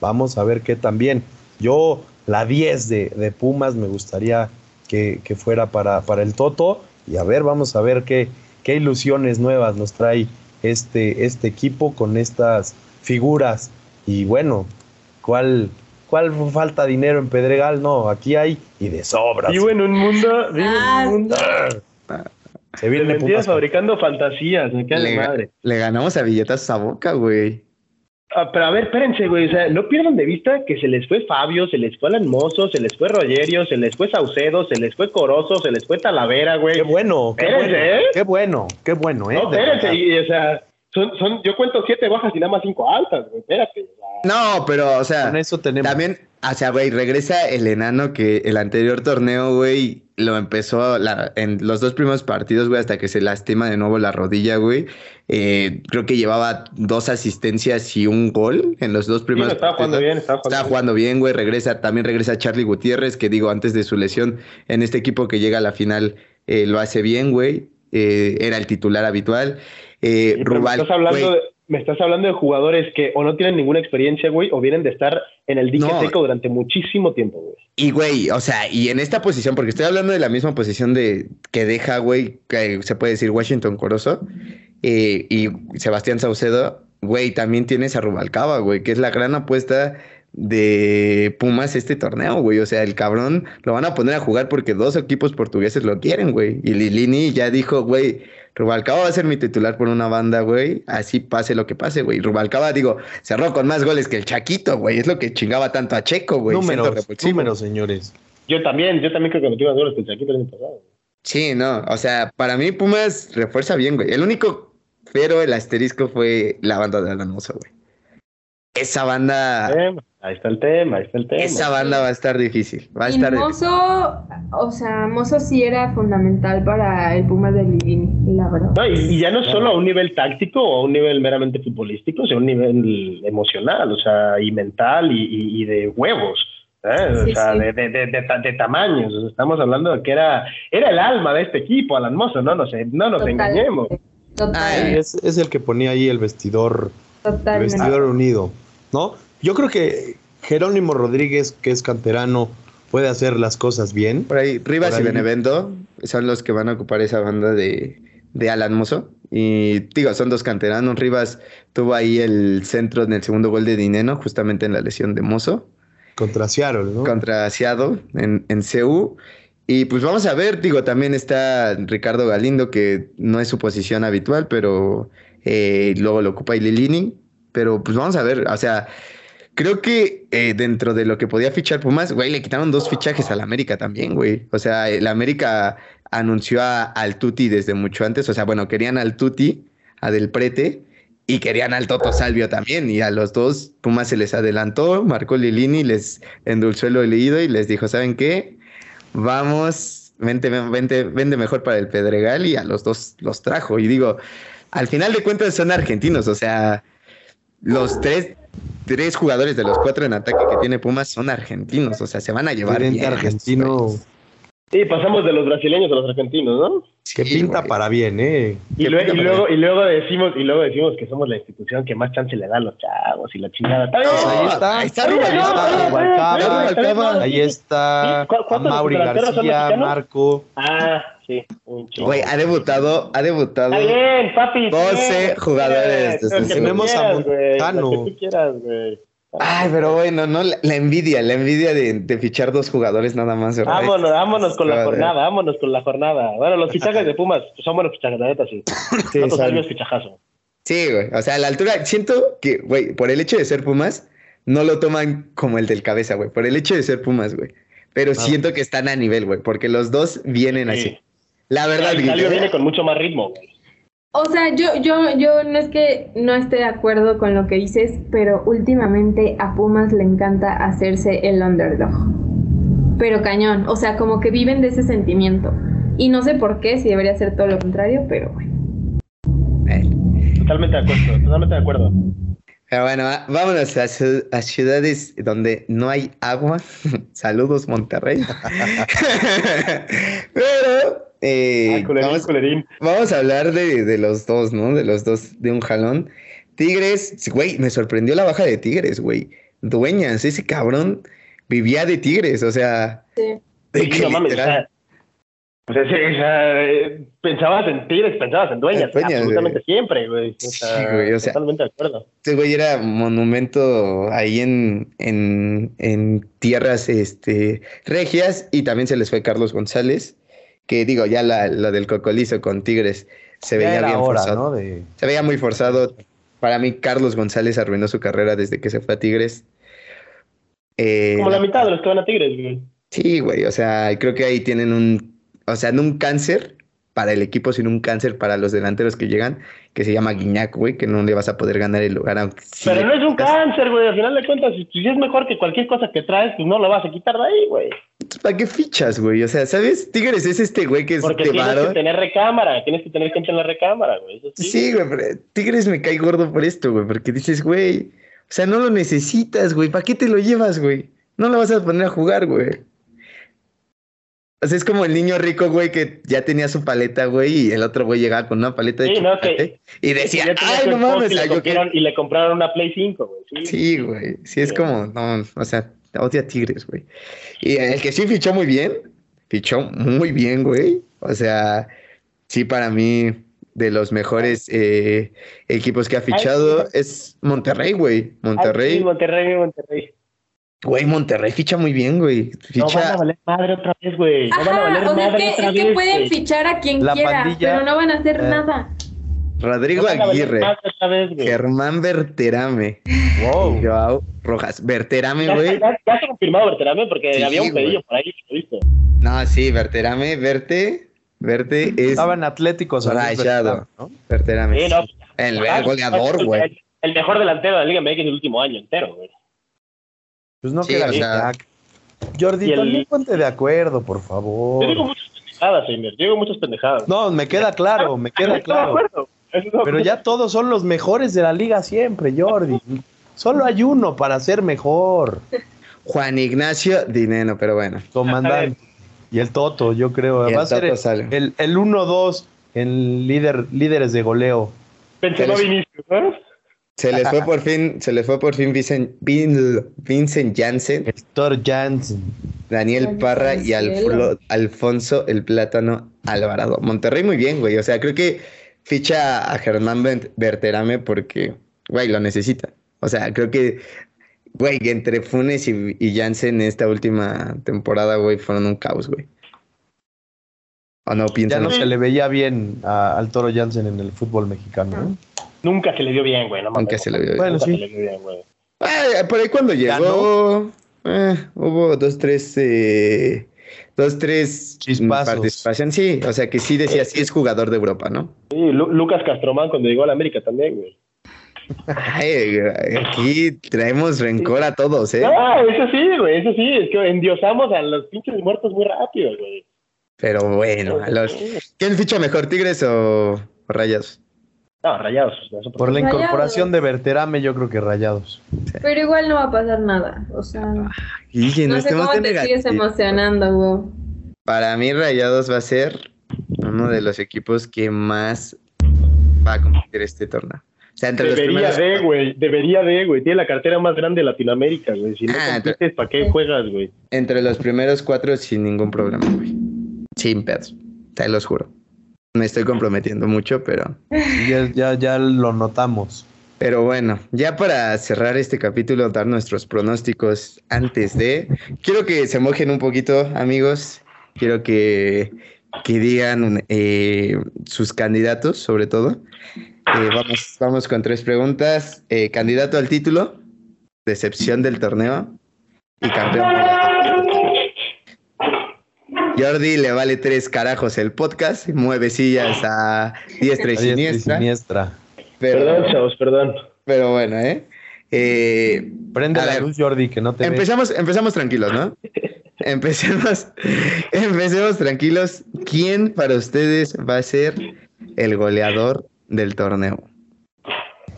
[SPEAKER 3] Vamos a ver qué también. Yo la 10 de, Pumas me gustaría que, fuera para, para, el Toto. Y a ver, vamos a ver qué, qué ilusiones nuevas nos trae este, este equipo con estas figuras. Y bueno, ¿cuál, ¿cuál falta dinero en Pedregal? No, aquí hay y de sobra.
[SPEAKER 4] Vivo en un mundo, vivo en un ah. mundo. Se viene fabricando fantasías, me queda le, madre.
[SPEAKER 1] Le ganamos a billetas a boca, güey.
[SPEAKER 4] Ah, pero a ver, espérense, güey. O sea, no pierdan de vista que se les fue Fabio, se les fue Alan Mozo, se les fue Rogerio, se les fue Saucedo, se les fue Corozo, se les fue Talavera, güey.
[SPEAKER 3] Qué bueno, qué bueno. ¿eh? Qué bueno, qué bueno, ¿eh?
[SPEAKER 4] No, espérense, y, o sea, son, son, yo cuento siete bajas y nada más cinco altas, güey. Espérate.
[SPEAKER 1] No, pero, o sea,
[SPEAKER 3] Con eso tenemos.
[SPEAKER 1] también, o sea, güey, regresa el enano que el anterior torneo, güey, lo empezó la, en los dos primeros partidos, güey, hasta que se lastima de nuevo la rodilla, güey. Eh, creo que llevaba dos asistencias y un gol en los dos primeros
[SPEAKER 4] sí, estaba jugando bien, estaba
[SPEAKER 1] jugando, estaba jugando bien, güey. Regresa, también regresa Charlie Gutiérrez, que digo, antes de su lesión, en este equipo que llega a la final, eh, lo hace bien, güey. Eh, era el titular habitual.
[SPEAKER 4] Rubal, estás hablando de me estás hablando de jugadores que o no tienen ninguna experiencia, güey, o vienen de estar en el dique seco durante muchísimo tiempo, güey.
[SPEAKER 1] Y, güey, o sea, y en esta posición, porque estoy hablando de la misma posición de que deja, güey, que se puede decir Washington Corozo eh, y Sebastián Saucedo, güey, también tienes a Rubalcaba, güey, que es la gran apuesta de Pumas este torneo, güey. O sea, el cabrón lo van a poner a jugar porque dos equipos portugueses lo quieren, güey. Y Lilini ya dijo, güey, Rubalcaba va a ser mi titular por una banda, güey. Así pase lo que pase, güey. Rubalcaba, digo, cerró con más goles que el Chaquito, güey. Es lo que chingaba tanto a Checo, güey.
[SPEAKER 3] Números, números, señores.
[SPEAKER 4] Yo también, yo también creo que metió más goles que el Chaquito el año pasado.
[SPEAKER 1] Sí, no, o sea, para mí Pumas refuerza bien, güey. El único pero el asterisco fue la banda de Alan Mozo, güey. Esa banda.
[SPEAKER 4] Ahí está el tema, ahí está el tema.
[SPEAKER 1] Esa banda va a estar difícil. Va a
[SPEAKER 2] y
[SPEAKER 1] estar
[SPEAKER 2] Mozo, o sea, Mozo sí era fundamental para el Pumas de Lilini, la verdad.
[SPEAKER 4] No, y, ya no solo a un nivel táctico o a un nivel meramente futbolístico, sino a un nivel emocional, o sea, y mental y, de huevos. ¿eh? o sea, de, de, de, tamaños. estamos hablando de que era, era el alma de este equipo, Alan Mozo, no nos, no nos engañemos.
[SPEAKER 3] Total. es, es, el que ponía ahí el vestidor, el vestidor unido, ¿no? Yo creo que Jerónimo Rodríguez, que es canterano, puede hacer las cosas bien.
[SPEAKER 1] Por ahí, Rivas y Benevento son los que van a ocupar esa banda de, de Alan Mozo. Y digo, son dos canteranos. Rivas tuvo ahí el centro en el segundo gol de Dineno, justamente en la lesión de Mozo.
[SPEAKER 3] Contra Seattle, ¿no?
[SPEAKER 1] Contra Seattle en, en CU. Y pues vamos a ver, digo, también está Ricardo Galindo, que no es su posición habitual, pero eh, luego lo ocupa Ililini. Pero pues vamos a ver, o sea, creo que eh, dentro de lo que podía fichar Pumas, güey, le quitaron dos fichajes al América también, güey. O sea, el América anunció a, al Tuti desde mucho antes, o sea, bueno, querían al Tuti, a Del Prete, y querían al Toto Salvio también. Y a los dos, Pumas se les adelantó, marcó Lilini, les endulzó el oído y les dijo, ¿saben qué? vamos, vente, vente, vende mejor para el Pedregal y a los dos los trajo. Y digo, al final de cuentas son argentinos, o sea, los tres, tres jugadores de los cuatro en ataque que tiene Pumas son argentinos, o sea, se van a llevar bien.
[SPEAKER 3] argentino.
[SPEAKER 4] Sí, pasamos de los brasileños a los argentinos, ¿no?
[SPEAKER 3] que pinta para bien, ¿eh?
[SPEAKER 4] Y, luego, y luego decimos y luego decimos que somos la institución que más chance le da a los chavos y la chingada.
[SPEAKER 3] Pues ahí está, ahí está, ahí está, Mauri García, Marco.
[SPEAKER 4] Ah, sí,
[SPEAKER 1] un Güey, ha debutado, ha debutado.
[SPEAKER 4] Está bien, papi.
[SPEAKER 1] 12 jugadores.
[SPEAKER 3] Tenemos a Montano.
[SPEAKER 4] Que quieras, güey.
[SPEAKER 1] Ay, pero bueno, no, la, envidia, la envidia de, fichar dos jugadores nada más.
[SPEAKER 4] Vámonos, vámonos con la jornada, vámonos con la jornada. Bueno, los fichajes de Pumas son buenos fichajes, la neta, sí. sí no fichajazo.
[SPEAKER 1] Sí, güey. O sea, a la altura, siento que, güey, por el hecho de ser Pumas, no lo toman como el del cabeza, güey. Por el hecho de ser Pumas, güey. Pero ah. siento que están a nivel, güey, porque los dos vienen así. La verdad,
[SPEAKER 4] el viene con mucho más ritmo, güey.
[SPEAKER 2] O sea, yo, yo, yo no es que no esté de acuerdo con lo que dices, pero últimamente a Pumas le encanta hacerse el underdog. Pero cañón, o sea, como que viven de ese sentimiento. Y no sé por qué, si debería ser todo lo contrario, pero bueno.
[SPEAKER 4] Totalmente de acuerdo, totalmente de acuerdo.
[SPEAKER 1] Pero bueno, vámonos a, a, ciudades donde no hay agua. Saludos, Monterrey. Pero eh, vamos, a hablar de, los dos, ¿no? De los dos de un jalón. Tigres, güey, me sorprendió la baja de Tigres, güey. Dueñas, ese cabrón vivía de Tigres, o sea.
[SPEAKER 2] Sí.
[SPEAKER 4] De que o sea, sí, pensabas en Tigres, pensabas en dueñas, absolutamente siempre, güey. sí, güey, o sea, totalmente de acuerdo.
[SPEAKER 1] Este güey era monumento ahí en, en, en tierras este, regias y también se les fue Carlos González que digo, ya la, del cocolizo con Tigres se veía bien forzado. Se veía muy forzado. Para mí, Carlos González arruinó su carrera desde que se fue a Tigres.
[SPEAKER 4] Eh, Como la mitad de los que van a Tigres, güey.
[SPEAKER 1] Sí, güey, o sea, creo que ahí tienen un, o sea, no un cáncer, para el equipo, sino un cáncer para los delanteros que llegan, que se llama Guiñac, güey, que no le vas a poder ganar el lugar. Aunque
[SPEAKER 4] Pero no es un cáncer, güey. Al final de cuentas, si es mejor que cualquier cosa que traes, pues no lo vas a quitar de ahí, güey.
[SPEAKER 1] ¿Para qué fichas, güey? O sea, ¿sabes? Tigres es este güey que es
[SPEAKER 4] Porque tienes que tener recámara, tienes que tener gente en la recámara, güey.
[SPEAKER 1] sí, güey, pero Tigres me cae gordo por esto, güey, porque dices, güey, o sea, no lo necesitas, güey. ¿Para qué te lo llevas, güey? No lo vas a poner a jugar, güey. O sea, es como el niño rico, güey, que ya tenía su paleta, güey, y el otro güey llegaba con una paleta de sí, y decía, ay, no mames.
[SPEAKER 4] Y le, y le compraron una Play 5,
[SPEAKER 1] güey. Sí, güey. Sí, es como, no, o sea, odia Tigres, güey. Y el que sí fichó muy bien, fichó muy bien, güey. O sea, sí, para mí, de los mejores eh, equipos que ha fichado es Monterrey, güey. Monterrey.
[SPEAKER 4] Ay, sí, Monterrey, Monterrey.
[SPEAKER 1] Güey, Monterrey ficha muy bien, güey.
[SPEAKER 4] No van a valer madre otra vez, güey. No van a valer
[SPEAKER 2] o sea,
[SPEAKER 4] madre
[SPEAKER 2] es
[SPEAKER 4] otra
[SPEAKER 2] que, es que pueden
[SPEAKER 4] güey.
[SPEAKER 2] fichar a quien
[SPEAKER 3] La
[SPEAKER 2] quiera,
[SPEAKER 3] pandilla,
[SPEAKER 2] pero no van a hacer
[SPEAKER 3] eh,
[SPEAKER 2] nada.
[SPEAKER 1] Rodrigo
[SPEAKER 4] No
[SPEAKER 1] Aguirre.
[SPEAKER 4] vez.
[SPEAKER 1] Germán Berterame.
[SPEAKER 3] Wow.
[SPEAKER 1] Joao Rojas. Berterame,
[SPEAKER 4] Ya,
[SPEAKER 1] güey.
[SPEAKER 4] ya, ya se ha confirmado Berterame porque
[SPEAKER 1] Sí,
[SPEAKER 4] había un pedillo por ahí, ¿lo viste?
[SPEAKER 1] No, sí, Berterame, Verte. Verte es
[SPEAKER 3] Estaba en Atlético San Luis
[SPEAKER 1] Rayado.
[SPEAKER 3] ¿no?
[SPEAKER 1] Berterame.
[SPEAKER 4] Sí, no.
[SPEAKER 1] El,
[SPEAKER 4] Ah,
[SPEAKER 1] el goleador,
[SPEAKER 4] el-
[SPEAKER 1] güey.
[SPEAKER 4] El, el mejor delantero de la Liga MX del último año entero, güey.
[SPEAKER 3] Pues no
[SPEAKER 1] Sí,
[SPEAKER 3] queda
[SPEAKER 1] sea-
[SPEAKER 3] Jordi,
[SPEAKER 4] el-
[SPEAKER 3] también ponte de acuerdo, por
[SPEAKER 4] Yo digo
[SPEAKER 3] favor.
[SPEAKER 4] muchas pendejadas, señor. Yo digo muchas pendejadas.
[SPEAKER 3] No, me queda claro, me queda claro. Pero ya todos son los mejores de la liga siempre, Jordi. Solo hay uno para ser mejor.
[SPEAKER 1] Juan Ignacio Dineno, pero bueno.
[SPEAKER 3] Comandante. Y el Toto, yo creo.
[SPEAKER 1] Y
[SPEAKER 3] Va a ser el, el, el 1-2 en líder, líderes de goleo.
[SPEAKER 4] Benzema
[SPEAKER 1] Eres-
[SPEAKER 4] Vinicius, ¿no?
[SPEAKER 1] Se les fue por fin, se les fue por fin Vincent, Vin- Vincent Janssen,
[SPEAKER 3] Jansen.
[SPEAKER 1] Daniel Parra y Alfonso el Plátano Alvarado. Monterrey muy bien, güey. O sea, creo que ficha a Germán Berterame porque, güey, lo necesita. O sea, creo que, güey, entre Funes y, y Jansen esta última temporada, güey, fueron un caos, güey. ¿O no
[SPEAKER 3] Ya
[SPEAKER 1] piensan?
[SPEAKER 3] no se le veía bien a- al Toro Jansen en el fútbol mexicano. ¿no?
[SPEAKER 4] Nunca se le dio bien, güey. No.
[SPEAKER 1] Nunca se le vio bien.
[SPEAKER 3] Bueno,
[SPEAKER 4] Nunca
[SPEAKER 3] sí.
[SPEAKER 4] se le dio bien, güey.
[SPEAKER 1] Por ahí cuando llegó, eh, hubo dos, tres, eh, dos, tres
[SPEAKER 3] Chispazos.
[SPEAKER 1] participaciones. Sí, o sea que sí decía, sí es jugador de Europa, ¿no?
[SPEAKER 4] Sí, Lu- Lucas Castromán cuando llegó a la América también, güey.
[SPEAKER 1] Ay, aquí traemos rencor a todos, ¿eh?
[SPEAKER 4] Ah, eso sí, güey, eso sí. Es que endiosamos a los pinches muertos muy rápido, güey.
[SPEAKER 1] Pero bueno, a los... ¿quién ficha mejor, Tigres o, o Rayas?
[SPEAKER 4] No, rayados.
[SPEAKER 3] Por la
[SPEAKER 2] Rayados.
[SPEAKER 3] incorporación de Berterame, yo creo que rayados.
[SPEAKER 2] Pero igual no va a pasar nada. O sea,
[SPEAKER 1] Guille, no,
[SPEAKER 2] no sé
[SPEAKER 1] estemos
[SPEAKER 2] cómo te sigues emocionando, güey.
[SPEAKER 1] Para mí, Rayados va a ser uno de los equipos que más va a competir este torneo. O sea, entre los
[SPEAKER 4] Debería
[SPEAKER 1] primeros...
[SPEAKER 4] de, güey. Debería de, güey. Tiene la cartera más grande de Latinoamérica, güey. Si no
[SPEAKER 1] Ah,
[SPEAKER 4] compites, ¿para qué juegas, güey?
[SPEAKER 1] Entre los primeros cuatro sin ningún problema, güey. Sin pedos. Te los juro. Me estoy comprometiendo mucho, pero...
[SPEAKER 3] Ya, ya, ya lo notamos.
[SPEAKER 1] Pero bueno, ya para cerrar este capítulo, dar nuestros pronósticos antes de... Quiero que se mojen un poquito, amigos. Quiero que, que digan eh, sus candidatos, sobre todo. Eh, vamos, vamos con tres preguntas. Eh, candidato al título, decepción del torneo y campeón. Jordi le vale tres carajos el podcast, mueve sillas a diestra y
[SPEAKER 3] A diestra y
[SPEAKER 1] siniestra.
[SPEAKER 3] siniestra.
[SPEAKER 1] Pero,
[SPEAKER 4] Perdón, chavos, perdón.
[SPEAKER 1] pero bueno, ¿eh? Eh,
[SPEAKER 3] Prende la
[SPEAKER 1] ver.
[SPEAKER 3] luz, Jordi, que no te ve.
[SPEAKER 1] empezamos, empezamos tranquilos, ¿no? Empecemos, empecemos tranquilos. ¿Quién para ustedes va a ser el goleador del torneo?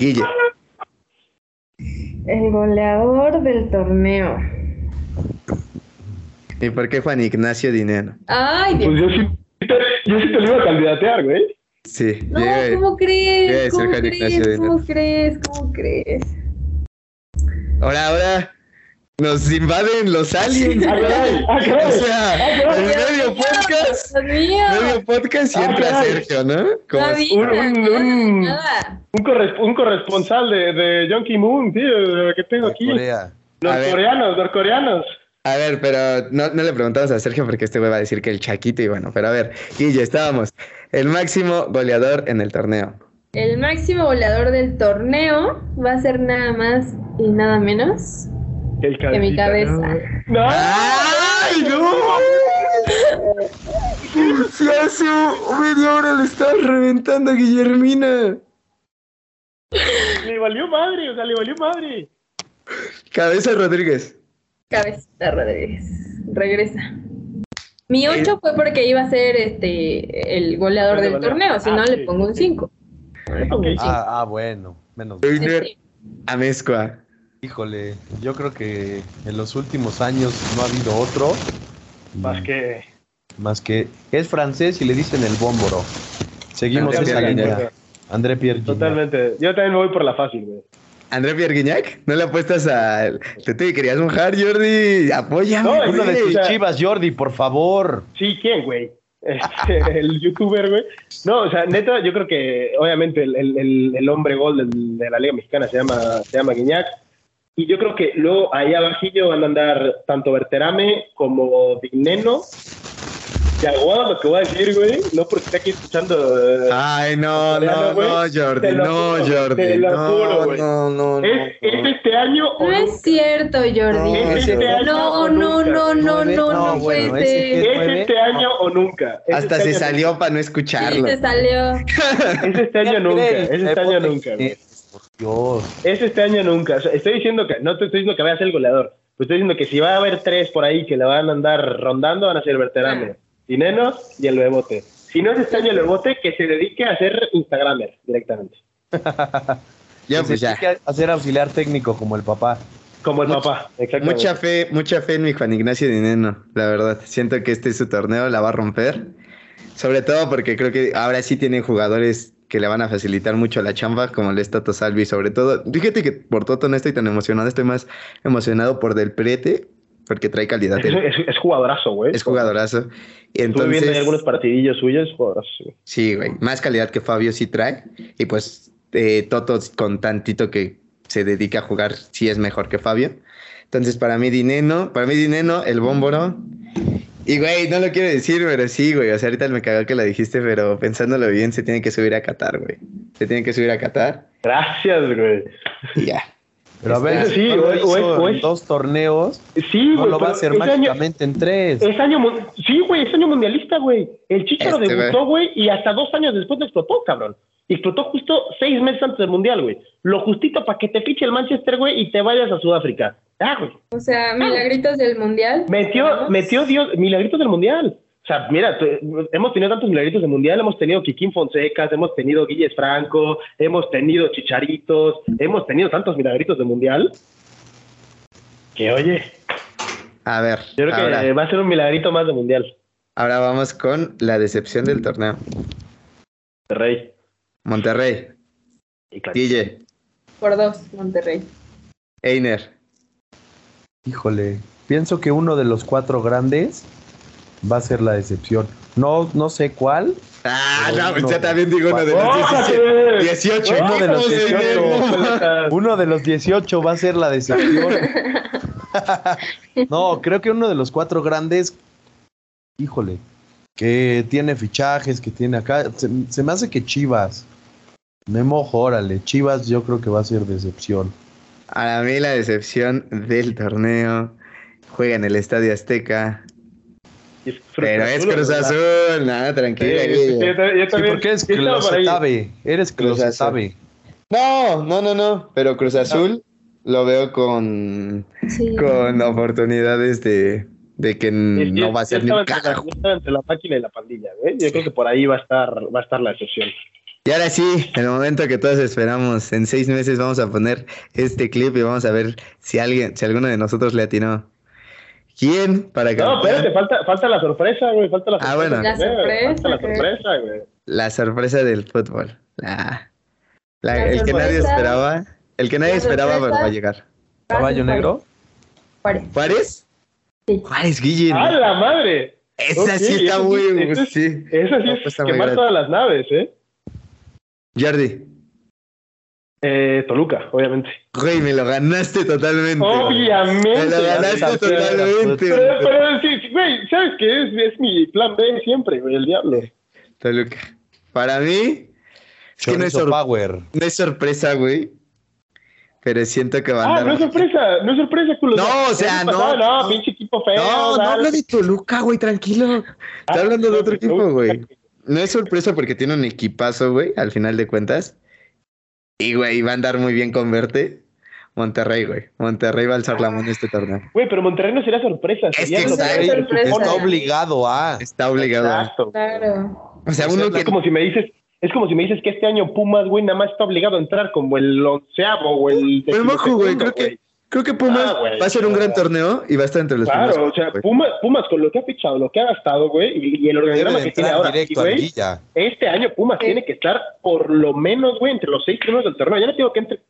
[SPEAKER 1] Guille.
[SPEAKER 2] El goleador del torneo.
[SPEAKER 1] ¿Y por qué Juan Ignacio Dinero?
[SPEAKER 2] Ay, Dios.
[SPEAKER 4] Pues yo sí, te- yo sí te lo iba a candidatear, güey.
[SPEAKER 1] Sí,
[SPEAKER 2] No,
[SPEAKER 1] llega-
[SPEAKER 2] ¿cómo crees? ¿Cómo crees? ¿Cómo crees? ¿Cómo crees?
[SPEAKER 1] ahora, ahora nos invaden los aliens.
[SPEAKER 4] Ah, ah,
[SPEAKER 1] O sea,
[SPEAKER 4] Ah,
[SPEAKER 1] en
[SPEAKER 4] caray.
[SPEAKER 1] medio podcast, medio podcast y entra. Sergio, ¿no? Como
[SPEAKER 4] un- un-
[SPEAKER 2] nada.
[SPEAKER 4] Un, corres- un corresponsal de, de Yonki Moon, tío, que tengo aquí.
[SPEAKER 3] Corea.
[SPEAKER 4] Norcoreanos, norcoreanos.
[SPEAKER 1] A ver, pero no, no le preguntamos a Sergio porque este güey va a decir que el Chaquito y bueno, pero a ver, Guille, estábamos. El máximo goleador en el torneo.
[SPEAKER 2] El máximo goleador del torneo va a ser nada más y nada menos
[SPEAKER 4] El
[SPEAKER 2] que mi cabeza.
[SPEAKER 4] No.
[SPEAKER 1] ¡Ay, no! Si hace media hora le estás reventando a Guillermina.
[SPEAKER 4] Le valió madre, o sea, le valió madre.
[SPEAKER 1] Cabeza Rodríguez.
[SPEAKER 2] Cabecita Rodríguez. Regresa. Mi 8 fue porque iba a ser este el goleador del torneo, si
[SPEAKER 4] Ah,
[SPEAKER 2] no le pongo un
[SPEAKER 4] sí.
[SPEAKER 2] 5. Le pongo un 5.
[SPEAKER 3] Ah, ah, bueno. Menos.
[SPEAKER 1] Amezcua.
[SPEAKER 3] Híjole, yo creo que en los últimos años no ha habido otro.
[SPEAKER 4] Más que.
[SPEAKER 3] Más que es francés y le dicen el bómboro. Seguimos
[SPEAKER 1] André
[SPEAKER 3] esa
[SPEAKER 1] Pierre
[SPEAKER 3] línea. André Pierre.
[SPEAKER 4] Totalmente. Yo también me voy por la fácil, güey.
[SPEAKER 1] André Pierre Guignac, ¿no le apuestas a. Te, te querías mojar, Jordi. Apóyame.
[SPEAKER 4] No,
[SPEAKER 3] Uno de tus chivas, Jordi, por favor.
[SPEAKER 4] Sí, ¿quién, güey? este, el youtuber, güey. No, o sea, neta, yo creo que obviamente el, el- el hombre gol de la Liga Mexicana se llama, se llama Guiñac. Y yo creo que luego ahí abajillo van a andar tanto Berterame como Dineno. Y aguado lo que voy a decir, güey. No porque esté aquí escuchando. eh,
[SPEAKER 1] Ay, no, no,
[SPEAKER 4] güey,
[SPEAKER 1] no, Jordi,
[SPEAKER 4] lo
[SPEAKER 1] no,
[SPEAKER 4] juro,
[SPEAKER 1] Jordi.
[SPEAKER 4] te lo
[SPEAKER 1] no,
[SPEAKER 4] juro, güey.
[SPEAKER 1] no, no, no,
[SPEAKER 4] ¿Es, es
[SPEAKER 1] no.
[SPEAKER 4] este año o
[SPEAKER 2] No es cierto, Jordi.
[SPEAKER 1] No,
[SPEAKER 4] ¿Es este año
[SPEAKER 2] No,
[SPEAKER 4] o
[SPEAKER 2] no,
[SPEAKER 4] nunca?
[SPEAKER 2] no, no, no,
[SPEAKER 3] No,
[SPEAKER 2] puede ser.
[SPEAKER 4] ¿Es este año o nunca? ¿Es
[SPEAKER 1] Hasta
[SPEAKER 4] este
[SPEAKER 1] se salió para no
[SPEAKER 2] Sí,
[SPEAKER 1] escucharlo.
[SPEAKER 2] se salió.
[SPEAKER 4] Es este año nunca. Es este año nunca, güey.
[SPEAKER 3] Por Dios.
[SPEAKER 4] Es este año nunca. O sea, estoy diciendo que, no te estoy diciendo que vaya a ser el goleador. Estoy diciendo que si va a haber tres por ahí que le van a andar rondando, van a ser Berterame, Dineno y el Bebote. Si no es este año el Bebote, que se dedique a ser Instagramer directamente.
[SPEAKER 1] Ya,
[SPEAKER 3] Que
[SPEAKER 1] pues
[SPEAKER 3] se
[SPEAKER 1] ya.
[SPEAKER 3] dedique a ser auxiliar técnico como el papá.
[SPEAKER 4] Como el
[SPEAKER 1] Mucha-
[SPEAKER 4] papá. Exactamente.
[SPEAKER 1] Mucha fe, mucha fe en mi Juan Ignacio Dineno, la verdad. Siento que este es su torneo, la va a romper. Sobre todo porque creo que ahora sí tiene jugadores que le van a facilitar mucho la chamba, como el es Toto Salvi, sobre todo. Fíjate que por Toto no estoy tan emocionado, estoy más emocionado por Del Prete, porque trae calidad.
[SPEAKER 4] Es, es- es jugadorazo, güey.
[SPEAKER 1] Es jugadorazo. Y
[SPEAKER 4] Estuve viendo
[SPEAKER 1] entonces,
[SPEAKER 4] algunos partidillos suyos, es jugadorazo. güey.
[SPEAKER 1] sí, güey, más calidad que Fabio sí trae. Y pues eh, Toto con tantito que se dedica a jugar, sí es mejor que Fabio. Entonces, para mí, Dineno, para mí, Dineno, el Bómboro. Y, güey, no lo quiero decir, pero sí, güey. O sea, ahorita me cagó que lo dijiste, pero pensándolo bien, se tiene que subir a Qatar, güey. Se tiene que subir a Qatar
[SPEAKER 4] Gracias, güey.
[SPEAKER 1] y ya.
[SPEAKER 3] Pero a ver,
[SPEAKER 4] Eso sí,
[SPEAKER 3] no
[SPEAKER 4] o o es- o
[SPEAKER 3] en dos torneos,
[SPEAKER 4] Sí,
[SPEAKER 3] no lo va a hacer
[SPEAKER 4] es año-
[SPEAKER 3] mágicamente en tres.
[SPEAKER 4] Es año, sí, güey, es año mundialista, güey. El Chicharo
[SPEAKER 1] Este,
[SPEAKER 4] debutó, güey, y hasta dos años después explotó, cabrón. Y explotó justo seis meses antes del mundial, güey. Lo justito para que te fiche el Manchester, güey, y te vayas a Sudáfrica. Ah, güey.
[SPEAKER 2] O sea, milagritos del mundial.
[SPEAKER 4] Metió, metió Dios, milagritos del mundial. O sea, mira, hemos tenido tantos milagritos del mundial, hemos tenido Kikín Fonsecas, hemos tenido Guilles Franco, hemos tenido Chicharitos, hemos tenido tantos milagritos del mundial. Que oye,
[SPEAKER 1] A ver,
[SPEAKER 4] yo creo
[SPEAKER 1] ahora,
[SPEAKER 4] que va a ser un milagrito más de mundial.
[SPEAKER 1] ahora vamos con la decepción del torneo.
[SPEAKER 4] Rey.
[SPEAKER 1] Monterrey,
[SPEAKER 4] Y claro.
[SPEAKER 1] Guille,
[SPEAKER 2] Por dos, Monterrey.
[SPEAKER 1] Einer.
[SPEAKER 3] Híjole, pienso que uno de los cuatro grandes va a ser la decepción. No, no sé cuál.
[SPEAKER 1] Ah, no,
[SPEAKER 3] uno-
[SPEAKER 1] yo también digo uno de los
[SPEAKER 4] ¡Ójate!
[SPEAKER 1] 17, 18.
[SPEAKER 3] Uno de los
[SPEAKER 1] ¿Cómo se
[SPEAKER 3] 18.
[SPEAKER 1] llama?
[SPEAKER 3] Uno de los 18 va a ser la decepción. no, creo que uno de los cuatro grandes, híjole, que tiene fichajes, que tiene acá. Se, se me hace que Chivas. Me mojo, órale. Chivas yo creo que va a ser decepción.
[SPEAKER 1] Para mí la decepción del torneo juega en el Estadio Azteca,
[SPEAKER 4] Y es
[SPEAKER 1] pero es
[SPEAKER 4] Azul,
[SPEAKER 1] Cruz
[SPEAKER 4] ¿verdad?
[SPEAKER 1] Azul, nada, tranquila.
[SPEAKER 4] Sí, yo yo también- por ahí.
[SPEAKER 3] closetabe. Eres
[SPEAKER 1] Cruz Azul.
[SPEAKER 3] closetabe.
[SPEAKER 1] No, no, no, no, pero Cruz Azul lo veo con,
[SPEAKER 2] Sí.
[SPEAKER 1] con oportunidades de, de que
[SPEAKER 4] Sí,
[SPEAKER 1] no va a ser ni un
[SPEAKER 4] entre la-
[SPEAKER 1] carajo.
[SPEAKER 4] yo estaba entre la máquina y la pandilla, güey. Yo creo que por ahí va a estar, va a estar la excepción.
[SPEAKER 1] Y ahora sí, el momento que todos esperamos. En seis meses vamos a poner este clip y vamos a ver si alguien, si alguno de nosotros le atinó. ¿Quién para
[SPEAKER 4] No,
[SPEAKER 1] campeón?
[SPEAKER 4] espérate, falta, falta la sorpresa, güey. Falta la
[SPEAKER 1] Ah,
[SPEAKER 4] sorpresa.
[SPEAKER 1] bueno.
[SPEAKER 2] La
[SPEAKER 4] güey,
[SPEAKER 2] sorpresa,
[SPEAKER 4] Falta la
[SPEAKER 2] güey.
[SPEAKER 4] sorpresa, güey.
[SPEAKER 1] La sorpresa del fútbol. La, la-
[SPEAKER 2] La
[SPEAKER 1] el que nadie esperaba. El que nadie esperaba, pero va a llegar.
[SPEAKER 3] ¿Caballo negro?
[SPEAKER 2] Juárez.
[SPEAKER 1] ¿Juárez?
[SPEAKER 2] Sí.
[SPEAKER 1] Juárez, Guille.
[SPEAKER 4] ¡A la madre!
[SPEAKER 1] Esa sí está muy.
[SPEAKER 4] sí, eso es-
[SPEAKER 1] sí.
[SPEAKER 4] Esa sí
[SPEAKER 1] No,
[SPEAKER 4] es
[SPEAKER 1] está muy
[SPEAKER 4] quemar todas las naves, ¿eh?
[SPEAKER 1] Jordi.
[SPEAKER 4] Eh, Toluca, obviamente.
[SPEAKER 1] Güey, me lo ganaste totalmente.
[SPEAKER 4] Obviamente.
[SPEAKER 1] Me lo ganaste totalmente.
[SPEAKER 4] Pero, pero sí, güey, ¿sabes qué? Es, es mi plan B siempre, güey, el diablo.
[SPEAKER 1] Toluca. Para mí, es que no es,
[SPEAKER 3] Chorizo
[SPEAKER 1] sor-
[SPEAKER 3] Power.
[SPEAKER 1] no es sorpresa, güey. Pero siento que va a
[SPEAKER 4] Ah, no es sorpresa, no es sorpresa, culo.
[SPEAKER 1] No, o sea, no,
[SPEAKER 4] No,
[SPEAKER 1] no.
[SPEAKER 4] pinche equipo feo.
[SPEAKER 1] No, no hablo de Toluca, güey, tranquilo. Está
[SPEAKER 4] Ah,
[SPEAKER 1] hablando de otro
[SPEAKER 4] no,
[SPEAKER 1] equipo, güey. No es sorpresa porque tiene un equipazo, güey, al final de cuentas. Y, güey, va a andar muy bien con verte. Monterrey, güey. Monterrey va a alzar la mano este torneo.
[SPEAKER 4] Güey, pero Monterrey no sería sorpresa.
[SPEAKER 1] Es que está
[SPEAKER 2] sorpresa.
[SPEAKER 3] Está obligado a.
[SPEAKER 1] Está obligado.
[SPEAKER 4] Exacto.
[SPEAKER 2] Claro.
[SPEAKER 1] O sea, uno
[SPEAKER 3] es
[SPEAKER 1] que.
[SPEAKER 4] Como si me dices, es como si me dices que este año Pumas, güey, nada más está obligado a entrar como el onceavo o el
[SPEAKER 1] Pero, mojo, güey, creo que, creo que Pumas
[SPEAKER 4] Ah, güey,
[SPEAKER 1] va a ser un gran torneo y va a estar entre los
[SPEAKER 4] Claro, o sea. Pumas, Pumas con lo que ha fichado, lo que ha gastado, güey, y, y el organigrama que tiene ahora,
[SPEAKER 3] a
[SPEAKER 4] güey, este año Pumas tiene que estar por lo menos, güey, entre los seis primeros del torneo. Ya no digo que entre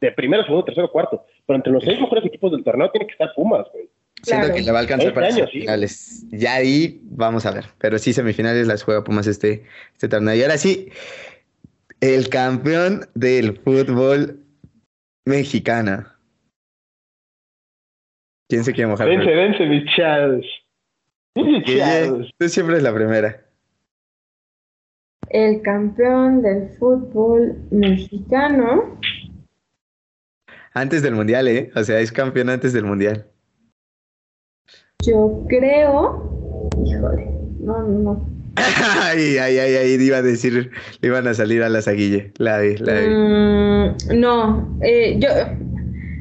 [SPEAKER 4] de primero, segundo, tercero, cuarto, pero entre los seis mejores equipos del torneo tiene que estar Pumas, güey.
[SPEAKER 1] Siento
[SPEAKER 2] Claro.
[SPEAKER 1] que le va a alcanzar
[SPEAKER 4] Este
[SPEAKER 1] para
[SPEAKER 4] año, sí.
[SPEAKER 1] semifinales. Ya ahí vamos a ver. Pero sí, semifinales las juega Pumas este, este torneo. Y ahora sí, el campeón del fútbol mexicano. ¿Quién se quiere mojar?
[SPEAKER 4] Vence, vence, mis chavos. Mis chavos.
[SPEAKER 1] Tú siempre es la primera.
[SPEAKER 2] El campeón del fútbol mexicano.
[SPEAKER 1] Antes del mundial, ¿eh? O sea, es campeón antes del mundial.
[SPEAKER 2] Yo creo. Híjole. No, no, no.
[SPEAKER 1] ay, ay, ay, ay, iba a decir, le iban a salir a las aguille. La vi, la vi.
[SPEAKER 2] Mm, no, eh, yo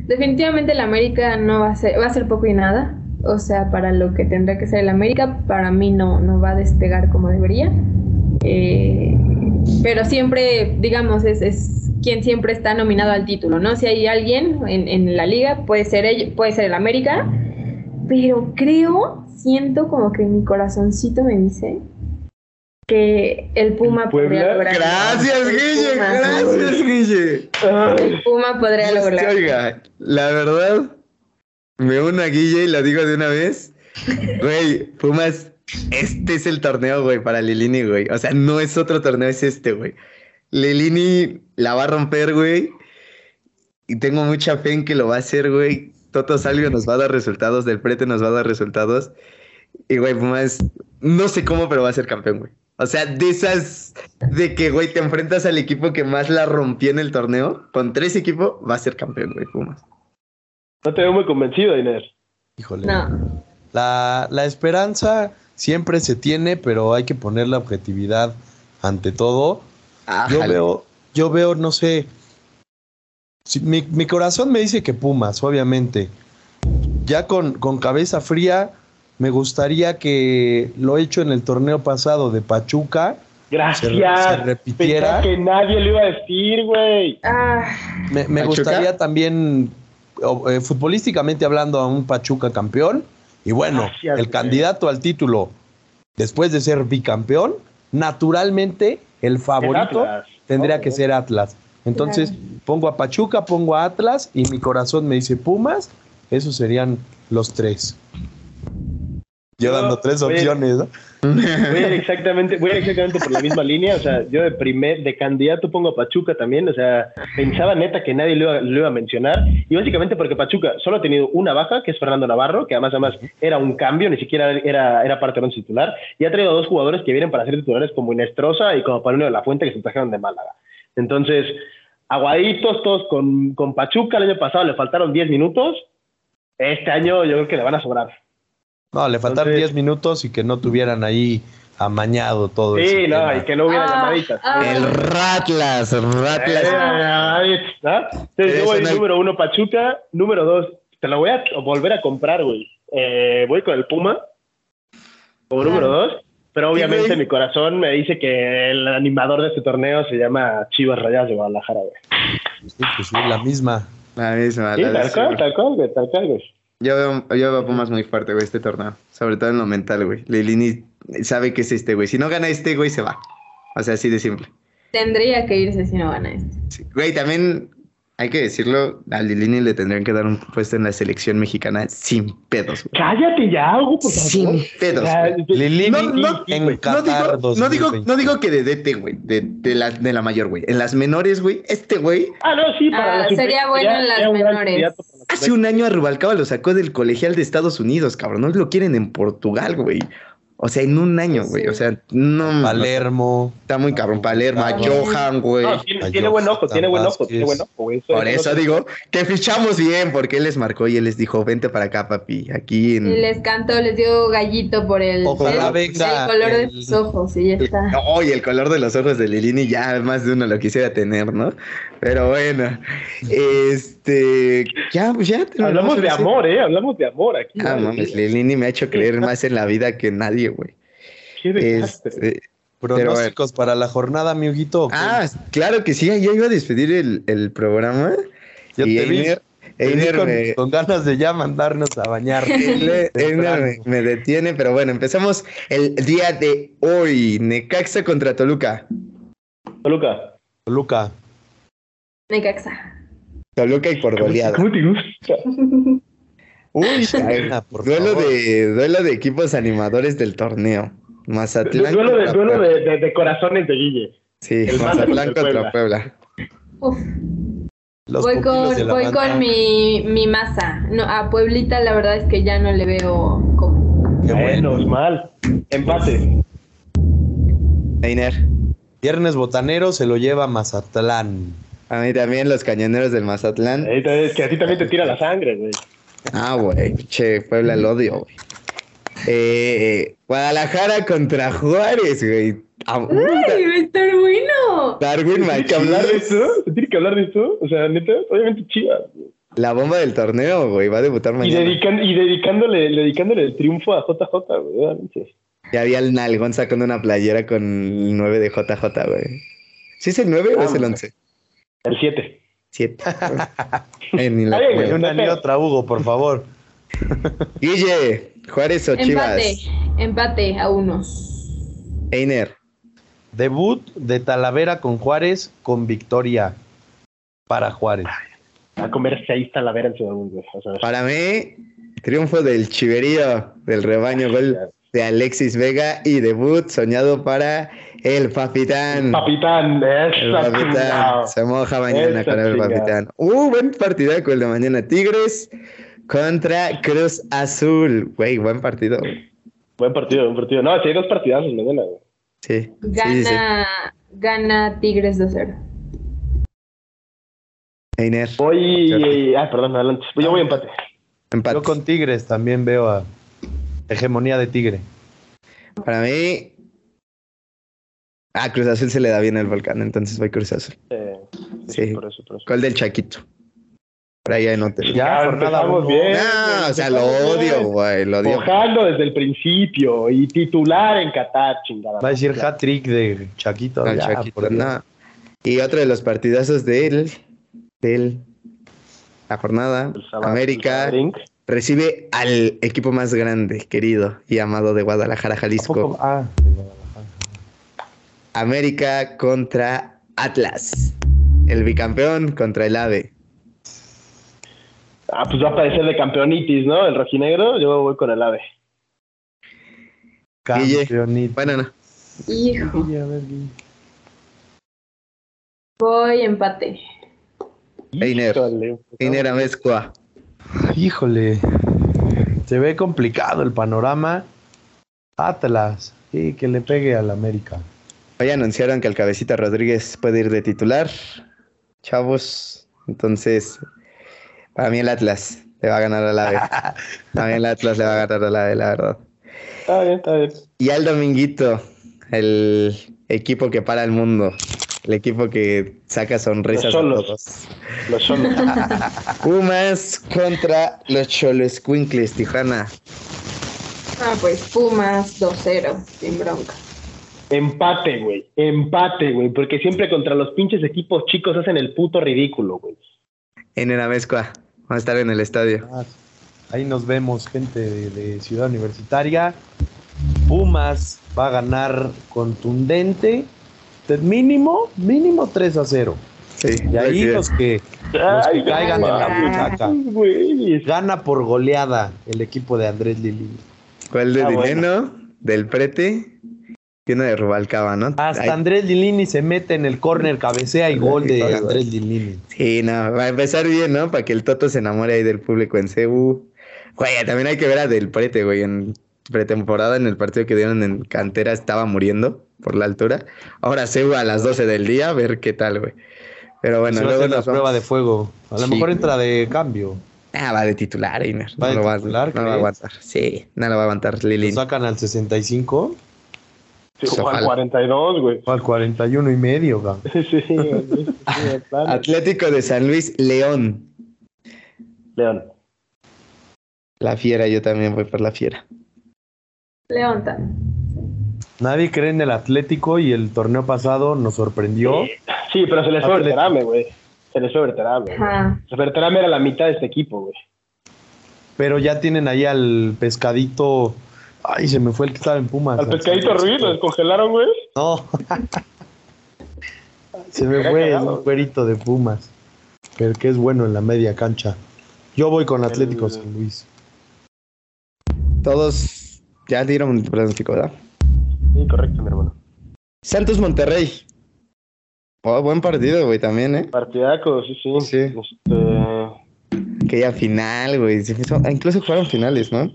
[SPEAKER 2] definitivamente el América no va a ser, va a ser poco y nada. O sea, para lo que tendrá que ser el América, para mí no, no va a despegar como debería. Eh, pero siempre, digamos, es, es quien siempre está nominado al título, ¿no? Si hay alguien en, en la liga, puede ser puede ser el América, pero creo, siento como que mi corazoncito me dice que el Puma podría lograr.
[SPEAKER 1] Gracias, Guille,
[SPEAKER 2] Puma.
[SPEAKER 1] gracias, Guille.
[SPEAKER 2] El Puma podría
[SPEAKER 1] Dios te
[SPEAKER 2] lograr.
[SPEAKER 1] oiga, la verdad, me uno a Guille y lo digo de una vez. Güey, Pumas, este es el torneo, güey, para Lilini, güey. O sea, no es otro torneo, es este, güey. Lilini la va a romper, güey. Y tengo mucha fe en que lo va a hacer, güey. Toto Salvio nos va a dar resultados, Del Prete nos va a dar resultados. Y, güey, Pumas, no sé cómo, pero va a ser campeón, güey. O sea, de esas de que, güey, te enfrentas al equipo que más la rompió en el torneo, con tres equipos, va a ser campeón, güey, Pumas.
[SPEAKER 4] No te veo muy convencido, Inés.
[SPEAKER 3] Híjole.
[SPEAKER 2] No.
[SPEAKER 3] La, la esperanza siempre se tiene, pero hay que poner la objetividad ante todo. Yo
[SPEAKER 1] Ájale.
[SPEAKER 3] veo, yo veo, no sé. si- mi, mi corazón me dice que Pumas, obviamente. Ya con, con cabeza fría, me gustaría que lo hecho en el torneo pasado de Pachuca
[SPEAKER 4] Gracias.
[SPEAKER 3] Se- se repitiera.
[SPEAKER 4] Pensaba que nadie lo iba a decir, güey.
[SPEAKER 2] Ah,
[SPEAKER 3] Me, gustaría también, eh, futbolísticamente hablando, a un Pachuca campeón. Y bueno,
[SPEAKER 4] Gracias,
[SPEAKER 3] el
[SPEAKER 4] güey.
[SPEAKER 3] candidato al título, después de ser bicampeón, naturalmente el favorito tendría que ser Atlas. Entonces, pongo a Pachuca, pongo a Atlas y mi corazón me dice Pumas. Esos serían los tres. Yo dando tres
[SPEAKER 4] voy
[SPEAKER 3] opciones, ¿no?
[SPEAKER 4] Voy a ir exactamente, voy a ir exactamente por la misma línea. O sea, yo de primer, de candidato pongo a Pachuca también. O sea, pensaba neta que nadie lo iba, lo iba a mencionar. Y básicamente porque Pachuca solo ha tenido una baja, que es Fernando Navarro, que además, además era un cambio, ni siquiera era, era parte de un titular. Y ha traído a dos jugadores que vienen para ser titulares como Inestrosa y como Paulino de la Fuente, que se trajeron de Málaga. Entonces, aguaditos todos con, con Pachuca. El año pasado le faltaron 10 minutos. Este año yo creo que le van a sobrar.
[SPEAKER 3] No, le faltaron
[SPEAKER 4] Entonces-
[SPEAKER 3] 10 minutos y que no tuvieran ahí amañado todo eso.
[SPEAKER 4] Sí, no, y que no hubiera
[SPEAKER 2] Ah,
[SPEAKER 4] llamaditas.
[SPEAKER 2] ah.
[SPEAKER 1] El Ratlas, Ratlas.
[SPEAKER 4] Eh, ¿no? Entonces, yo voy
[SPEAKER 1] una-
[SPEAKER 4] número uno Pachuca, número dos, te lo voy a volver a comprar, güey. Eh, voy con el Puma como número dos, pero obviamente mi corazón me dice que el animador de este torneo se llama Chivas Rayadas de Guadalajara, güey.
[SPEAKER 3] Sí, pues sí, la misma.
[SPEAKER 1] La misma.
[SPEAKER 4] Sí,
[SPEAKER 1] la
[SPEAKER 4] tal
[SPEAKER 1] misma.
[SPEAKER 4] cual, tal cual, güey, tal cual, güey.
[SPEAKER 1] Yo veo, yo veo a Pumas muy fuerte, güey, este torneo. Sobre todo en lo mental, güey. Lilini sabe que es este, güey. Si no gana este, güey, se va. O sea, así de simple.
[SPEAKER 2] tendría que irse si no gana este.
[SPEAKER 1] Sí. Güey, también hay que decirlo, a Lilini le tendrían que dar un puesto en la selección mexicana sin pedos, güey.
[SPEAKER 4] Cállate ya, Hugo, por favor.
[SPEAKER 1] Sin pedos, güey.
[SPEAKER 3] Lilini
[SPEAKER 1] No, no,
[SPEAKER 3] en
[SPEAKER 1] güey, no
[SPEAKER 3] Qatar
[SPEAKER 1] digo, no, digo,
[SPEAKER 3] 2020.
[SPEAKER 1] no digo que de DT, güey, de, de, la, de la mayor, güey. En las menores, güey, este güey
[SPEAKER 4] Ah, no, sí, para
[SPEAKER 2] Ah,
[SPEAKER 4] la
[SPEAKER 2] sería
[SPEAKER 4] sub-20
[SPEAKER 2] bueno en las menores.
[SPEAKER 1] Hace un año a Rubalcaba lo sacó del colegial de Estados Unidos, cabrón. No lo quieren en Portugal, güey. O sea, en un año, güey. O sea, no.
[SPEAKER 3] Palermo.
[SPEAKER 1] Está muy cabrón. Palermo, a. Johan, güey.
[SPEAKER 4] No, tiene, buen ojo, tiene buen ojo, tiene buen ojo, güey.
[SPEAKER 1] Por
[SPEAKER 4] eso
[SPEAKER 1] digo que fichamos bien, porque él les marcó y él les dijo, vente para acá, papi. Aquí en.
[SPEAKER 2] Y les cantó, les dio gallito por el,
[SPEAKER 3] Ojalá
[SPEAKER 2] el-
[SPEAKER 3] venga
[SPEAKER 2] el color de sus ojos y ya está.
[SPEAKER 1] No, y el color de los ojos de Lilini ya más de uno lo quisiera tener, ¿no? Pero bueno, este, ya, pues ya.
[SPEAKER 4] Hablamos de amor, ¿eh? Hablamos de amor aquí.
[SPEAKER 1] Ah, mames, Lilini me ha hecho creer más en la vida que nadie, güey.
[SPEAKER 4] Qué.
[SPEAKER 1] Este,
[SPEAKER 3] Pronósticos para la jornada, mi Huguito.
[SPEAKER 1] ah, claro que sí, ya iba a despedir el, el programa.
[SPEAKER 3] Yo
[SPEAKER 1] y
[SPEAKER 3] te vi,
[SPEAKER 1] Einer,
[SPEAKER 3] te vi
[SPEAKER 1] Einer
[SPEAKER 3] con,
[SPEAKER 1] me,
[SPEAKER 3] con ganas de ya mandarnos a bañar.
[SPEAKER 1] Einer me- me detiene, pero bueno, empezamos el día de hoy. Necaxa contra Toluca.
[SPEAKER 4] Toluca.
[SPEAKER 3] Luca,
[SPEAKER 2] Necaxa.
[SPEAKER 1] Toluca y por goleada.
[SPEAKER 4] ¿Cómo te gusta?
[SPEAKER 1] Uy,
[SPEAKER 3] por
[SPEAKER 1] duelo
[SPEAKER 3] favor.
[SPEAKER 1] de, duelo de equipos animadores del torneo. Mazatlán.
[SPEAKER 4] Duelo, de, duelo
[SPEAKER 1] Puebla.
[SPEAKER 4] de, de- de corazones de Guille.
[SPEAKER 1] Sí,
[SPEAKER 4] el
[SPEAKER 1] Mazatlán
[SPEAKER 4] contra
[SPEAKER 1] Puebla.
[SPEAKER 2] Uf,
[SPEAKER 3] Los
[SPEAKER 2] voy con,
[SPEAKER 3] de la
[SPEAKER 2] voy
[SPEAKER 3] banda.
[SPEAKER 2] con mi, mi masa. No, a Pueblita la verdad es que ya no le veo como.
[SPEAKER 3] Qué bueno.
[SPEAKER 4] Menos mal. Empate.
[SPEAKER 1] Einer.
[SPEAKER 3] Viernes botanero se lo lleva Mazatlán.
[SPEAKER 1] A mí también los cañoneros del Mazatlán.
[SPEAKER 4] Ahí te- Es que a ti también te tira la sangre, güey.
[SPEAKER 1] Ah, güey, che, Puebla el odio, güey. Eh, Guadalajara contra Juárez, güey. Ah,
[SPEAKER 2] ¡Ay, va a estar bueno!
[SPEAKER 1] Darwin
[SPEAKER 4] ¿Tiene que hablar de? ¿Se tiene que hablar de esto? O sea, neta, obviamente chivas. güey.
[SPEAKER 1] la bomba del torneo, güey, va a debutar
[SPEAKER 4] Y,
[SPEAKER 1] mañana.
[SPEAKER 4] dedican, y dedicándole, dedicándole el triunfo a JJ, güey. obviamente.
[SPEAKER 1] Ya había el nalgón sacando una playera con el 9 de JJ, güey. ¿Sí es el 9 o
[SPEAKER 4] Ah,
[SPEAKER 1] es el
[SPEAKER 4] güey.
[SPEAKER 1] 11?
[SPEAKER 4] El 7.
[SPEAKER 1] 7. Eh, ni la
[SPEAKER 3] una ni otra, Hugo, por favor.
[SPEAKER 1] Guille, Juárez o Chivas.
[SPEAKER 2] Empate, empate a unos.
[SPEAKER 1] Einer.
[SPEAKER 3] Debut de Talavera con Juárez con victoria para Juárez.
[SPEAKER 4] Va a comer seis talaveras en su debut, güey. O sea,
[SPEAKER 1] Para mí, triunfo del chiverío del rebaño, gol de Alexis Vega y debut soñado para el Papitán.
[SPEAKER 4] Papitán,
[SPEAKER 1] El
[SPEAKER 4] esa
[SPEAKER 1] Papitán se moja mañana
[SPEAKER 4] Esa
[SPEAKER 1] con el
[SPEAKER 4] chingada.
[SPEAKER 1] Papitán. Uh, buen partidaco el de mañana. Tigres contra Cruz Azul. Güey, buen partido.
[SPEAKER 4] Buen partido, buen partido. No, sí hay dos partidazos mañana, güey.
[SPEAKER 1] Sí. sí,
[SPEAKER 2] Gana,
[SPEAKER 1] sí, sí.
[SPEAKER 2] gana Tigres 2-0.
[SPEAKER 1] Einer,
[SPEAKER 4] Voy. Ah, perdón, adelante. Yo voy a empate.
[SPEAKER 1] empate.
[SPEAKER 3] Yo con Tigres también veo a hegemonía de Tigre.
[SPEAKER 1] Para mí. Ah, Cruz Azul se le da bien el volcán, entonces voy Cruz Azul.
[SPEAKER 4] Eh,
[SPEAKER 1] Sí.
[SPEAKER 4] Por eso, por eso.
[SPEAKER 1] Gol del Chaquito. Por ahí anote.
[SPEAKER 3] Ya, jornada
[SPEAKER 4] empezamos bien.
[SPEAKER 1] No, o sea, lo odio, güey, lo odio.
[SPEAKER 4] Mojando desde el principio y titular en Qatar, chingada.
[SPEAKER 3] Va a decir hat-trick de Chaquito.
[SPEAKER 1] Al
[SPEAKER 3] ya,
[SPEAKER 1] Chaquito, no. Y otro de los partidazos del, del la jornada,
[SPEAKER 4] El sábado,
[SPEAKER 1] América recibe al equipo más grande, querido y amado de Guadalajara,
[SPEAKER 3] ¿A
[SPEAKER 1] Jalisco.
[SPEAKER 3] Ah, de Guadalajara.
[SPEAKER 1] América contra Atlas. El bicampeón contra el AVE.
[SPEAKER 4] Ah, pues va a padecer de campeonitis, ¿no? El rojinegro, yo voy con el ave.
[SPEAKER 1] Guille.
[SPEAKER 3] Campeonito.
[SPEAKER 1] Bueno, no.
[SPEAKER 2] Hijo, voy empate.
[SPEAKER 1] Einer.
[SPEAKER 4] Híjole,
[SPEAKER 1] Einer Amezcua.
[SPEAKER 3] Híjole, se ve complicado el panorama. Atlas, sí, que le pegue al América.
[SPEAKER 1] Hoy anunciaron que el Cabecita Rodríguez puede ir de titular. Chavos. Entonces, para mí el Atlas le va a ganar al AVE. Para mí el Atlas le va a ganar al AVE, la verdad.
[SPEAKER 4] Está bien, está bien.
[SPEAKER 1] Y al Dominguito, el equipo que para el mundo. El equipo que saca sonrisas
[SPEAKER 4] Los
[SPEAKER 1] a
[SPEAKER 4] Cholos.
[SPEAKER 1] todos.
[SPEAKER 4] Los solos.
[SPEAKER 1] Pumas contra los Cholos Quinkles, Tijuana.
[SPEAKER 2] Ah, pues Pumas 2-0, sin bronca.
[SPEAKER 4] Empate, güey. Empate, güey. Porque siempre contra los pinches equipos chicos hacen el puto ridículo, güey.
[SPEAKER 1] En Eramezcua. Vamos a estar en el estadio.
[SPEAKER 3] Ah, Ahí nos vemos, gente de, de Ciudad Universitaria. Pumas va a ganar contundente, de mínimo, mínimo 3 a 0.
[SPEAKER 1] Sí,
[SPEAKER 3] Y ahí los que, los que caigan en la buchaca.
[SPEAKER 4] güey.
[SPEAKER 3] Gana por goleada el equipo de Andrés Lili.
[SPEAKER 1] ¿Cuál de
[SPEAKER 4] Ah, bueno.
[SPEAKER 1] Dineno? Del Prete uno de Rubalcaba, ¿no?
[SPEAKER 3] Hasta
[SPEAKER 1] Ay,
[SPEAKER 3] Andrés Lilini se mete en el córner, cabecea y gol de Andrés Lilini.
[SPEAKER 1] Sí, no, va a empezar bien, ¿no? Para que el Toto se enamore ahí del público en CU. Güey, también hay que ver a Del Prete, güey. En pretemporada, en el partido que dieron en cantera, estaba muriendo por la altura. Ahora CU a las 12 del día, a ver qué tal, güey. Pero bueno,
[SPEAKER 3] va a
[SPEAKER 1] luego
[SPEAKER 3] hacer la prueba de fuego. A lo
[SPEAKER 1] Sí,
[SPEAKER 3] mejor
[SPEAKER 1] güey.
[SPEAKER 3] entra de cambio.
[SPEAKER 1] Ah, va de titular, Einer.
[SPEAKER 3] ¿Va
[SPEAKER 1] No,
[SPEAKER 3] de
[SPEAKER 1] lo va,
[SPEAKER 3] titular,
[SPEAKER 1] no lo va a aguantar. Sí, no lo va a aguantar
[SPEAKER 3] Lo
[SPEAKER 1] Lilín.
[SPEAKER 3] sacan al 65
[SPEAKER 4] Sí, jugó al
[SPEAKER 1] Ojalá.
[SPEAKER 4] 42, güey.
[SPEAKER 3] o al 41 y medio.
[SPEAKER 4] Sí, güey. Sí, de plano.
[SPEAKER 1] Atlético de San Luis, León.
[SPEAKER 4] León.
[SPEAKER 1] La fiera, yo también voy por la fiera.
[SPEAKER 2] León también.
[SPEAKER 3] Nadie cree en el Atlético y el torneo pasado nos sorprendió.
[SPEAKER 4] Sí, pero se les fue. Berterame, güey. Se les fue Berterame. güey.
[SPEAKER 2] Ajá.
[SPEAKER 4] Berterame era la mitad de este equipo, güey.
[SPEAKER 3] Pero ya tienen ahí al pescadito. Ay, se me fue el que estaba en Pumas.
[SPEAKER 4] Al pescadito Ruiz lo descongelaron, güey.
[SPEAKER 3] No. se me fue el cuerito de Pumas. Pero que es bueno en la media cancha. Yo voy con Atlético
[SPEAKER 4] El-
[SPEAKER 3] San Luis.
[SPEAKER 1] todos ya dieron pronóstico, ¿verdad?
[SPEAKER 4] Sí, correcto, mi hermano.
[SPEAKER 1] Santos Monterrey. Oh, buen partido, güey, también, ¿eh?
[SPEAKER 4] Partidaco, sí, sí.
[SPEAKER 1] Sí.
[SPEAKER 4] Este,
[SPEAKER 1] Aquella final, güey. Incluso jugaron finales, ¿no?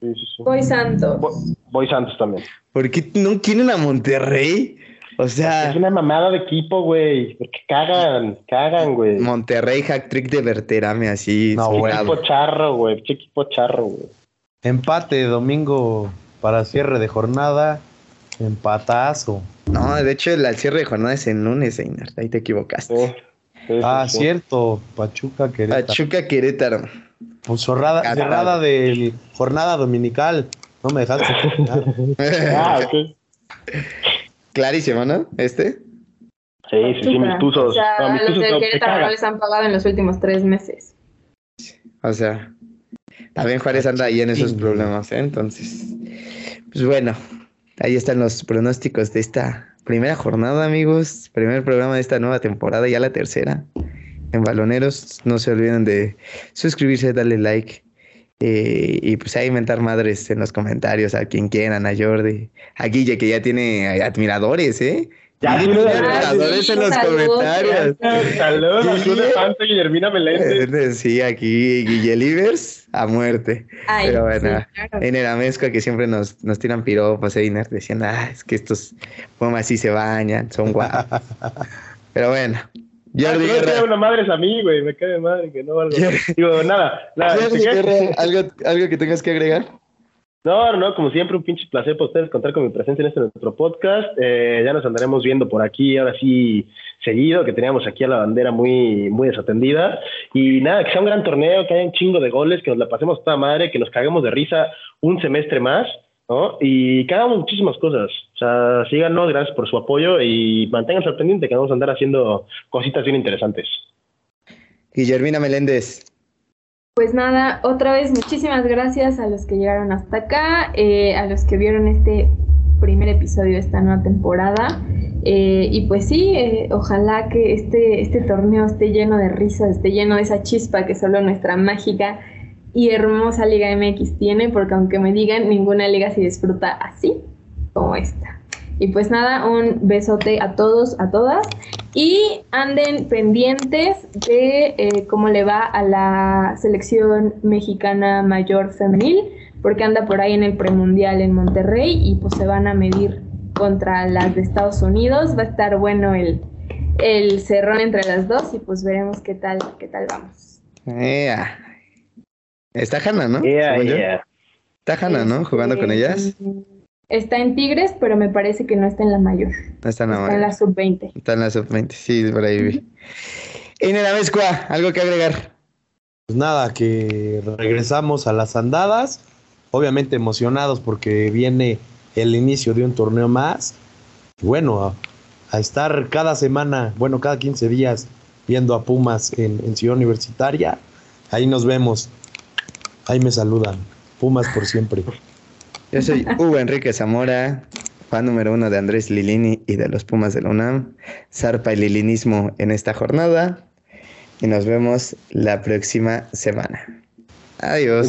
[SPEAKER 4] Sí, sí, sí.
[SPEAKER 2] Voy Santos.
[SPEAKER 4] Bo- Voy Santos también.
[SPEAKER 1] ¿Por qué no quieren a Monterrey? O sea,
[SPEAKER 4] Es una mamada de equipo, güey. Porque cagan, cagan, güey.
[SPEAKER 1] Monterrey hack trick de Verterame así.
[SPEAKER 3] No, güey.
[SPEAKER 4] Equipo charro, güey. Equipo charro, güey.
[SPEAKER 3] Empate domingo para cierre de jornada. Empatazo.
[SPEAKER 1] No, de hecho, el al cierre de jornada es en lunes, Einar. Ahí te equivocaste.
[SPEAKER 4] Sí, sí, sí,
[SPEAKER 3] Ah,
[SPEAKER 4] sí.
[SPEAKER 3] cierto. Pachuca Querétaro.
[SPEAKER 1] Pachuca Querétaro.
[SPEAKER 3] Pues cerrada,
[SPEAKER 1] Catado.
[SPEAKER 3] cerrada de jornada dominical. No me dejaste.
[SPEAKER 4] Ah, ok.
[SPEAKER 1] Clarísimo, ¿no? Este.
[SPEAKER 4] Sí, sí, sí, mis tuzos.
[SPEAKER 2] O sea,
[SPEAKER 4] No, mis
[SPEAKER 2] los
[SPEAKER 4] tuzos
[SPEAKER 2] del Querétaro no les han pagado en los últimos tres meses.
[SPEAKER 1] O sea, también Juárez anda ahí en esos problemas, ¿eh? Entonces, pues bueno, ahí están los pronósticos de esta primera jornada, amigos. Primer programa de esta nueva temporada, ya la tercera. En Baloneros, no se olviden de suscribirse, darle like. eh, y pues ahí inventar madres en los comentarios a quien quieran, a Jordi, a Guille, que ya tiene admiradores, ¿eh?
[SPEAKER 4] Ya tiene
[SPEAKER 2] admiradores.
[SPEAKER 1] admiradores en los
[SPEAKER 2] Saludos,
[SPEAKER 1] comentarios.
[SPEAKER 4] Saludos
[SPEAKER 1] Sí.
[SPEAKER 4] De Guillermina Meléndez.
[SPEAKER 1] Eh, Sí, aquí Guille Livers a muerte.
[SPEAKER 2] Ay,
[SPEAKER 1] Pero bueno,
[SPEAKER 2] sí, claro.
[SPEAKER 1] En el Amezcua que siempre nos, nos tiran piropos, Einar, decían, ah, es que estos pumas sí se bañan, son guapos. Pero bueno, Jordi
[SPEAKER 4] Ah, no,
[SPEAKER 1] Guerra,
[SPEAKER 4] una madre es a mí, güey. Me cae de madre que no algo. Digo, nada. nada
[SPEAKER 1] Jordi
[SPEAKER 4] ¿qué?
[SPEAKER 1] Guerra, ¿algo, ¿algo que tengas que agregar?
[SPEAKER 4] No, no, no, como siempre, un pinche placer para ustedes contar con mi presencia en este nuestro podcast. Eh, ya nos andaremos viendo por aquí, ahora sí, seguido, que teníamos aquí a la bandera muy, muy desatendida. Y nada, que sea un gran torneo, que haya un chingo de goles, que nos la pasemos toda madre, que nos caguemos de risa un semestre más, ¿no? Y que hagamos muchísimas cosas. O sea, síganos, gracias por su apoyo y manténganse al pendiente que vamos a andar haciendo cositas bien interesantes.
[SPEAKER 1] Guillermina Meléndez,
[SPEAKER 2] Pues nada, otra vez muchísimas gracias a los que llegaron hasta acá, eh, a los que vieron este primer episodio de esta nueva temporada. Eh, y pues sí, eh, ojalá que este, este torneo esté lleno de risas, esté lleno de esa chispa que solo nuestra mágica y hermosa Liga MX tiene, porque aunque me digan, ninguna liga se disfruta así como esta. Y pues nada, un besote a todos, a todas. Y anden pendientes de eh, cómo le va a la selección mexicana mayor femenil, porque anda por ahí en el premundial en Monterrey y pues se van a medir contra las de Estados Unidos. Va a estar bueno el, el cerrón entre las dos y pues veremos qué tal, qué tal vamos.
[SPEAKER 1] Ea. Está Hanna, ¿no?
[SPEAKER 4] Yeah, yeah.
[SPEAKER 1] Está Hanna, ¿no? Jugando con
[SPEAKER 2] Este,
[SPEAKER 1] ellas.
[SPEAKER 2] Está en Tigres, pero me parece que no está en la mayor.
[SPEAKER 1] No está nada
[SPEAKER 2] Está en la sub-20.
[SPEAKER 1] Está en la sub-20, sí, por ahí vi. En el Amezcua, ¿algo que agregar?
[SPEAKER 3] Pues nada, que regresamos a las andadas. Obviamente emocionados porque viene el inicio de un torneo más. Y bueno, a, a estar cada semana, bueno, cada 15 días viendo a Pumas en, en Ciudad Universitaria. Ahí nos vemos. Ahí me saludan. Pumas por siempre.
[SPEAKER 1] Yo soy Hugo Enrique Zamora, fan número uno de Andrés Lilini y de los Pumas de la UNAM. Zarpa el lilinismo en esta jornada y nos vemos la próxima semana. Adiós.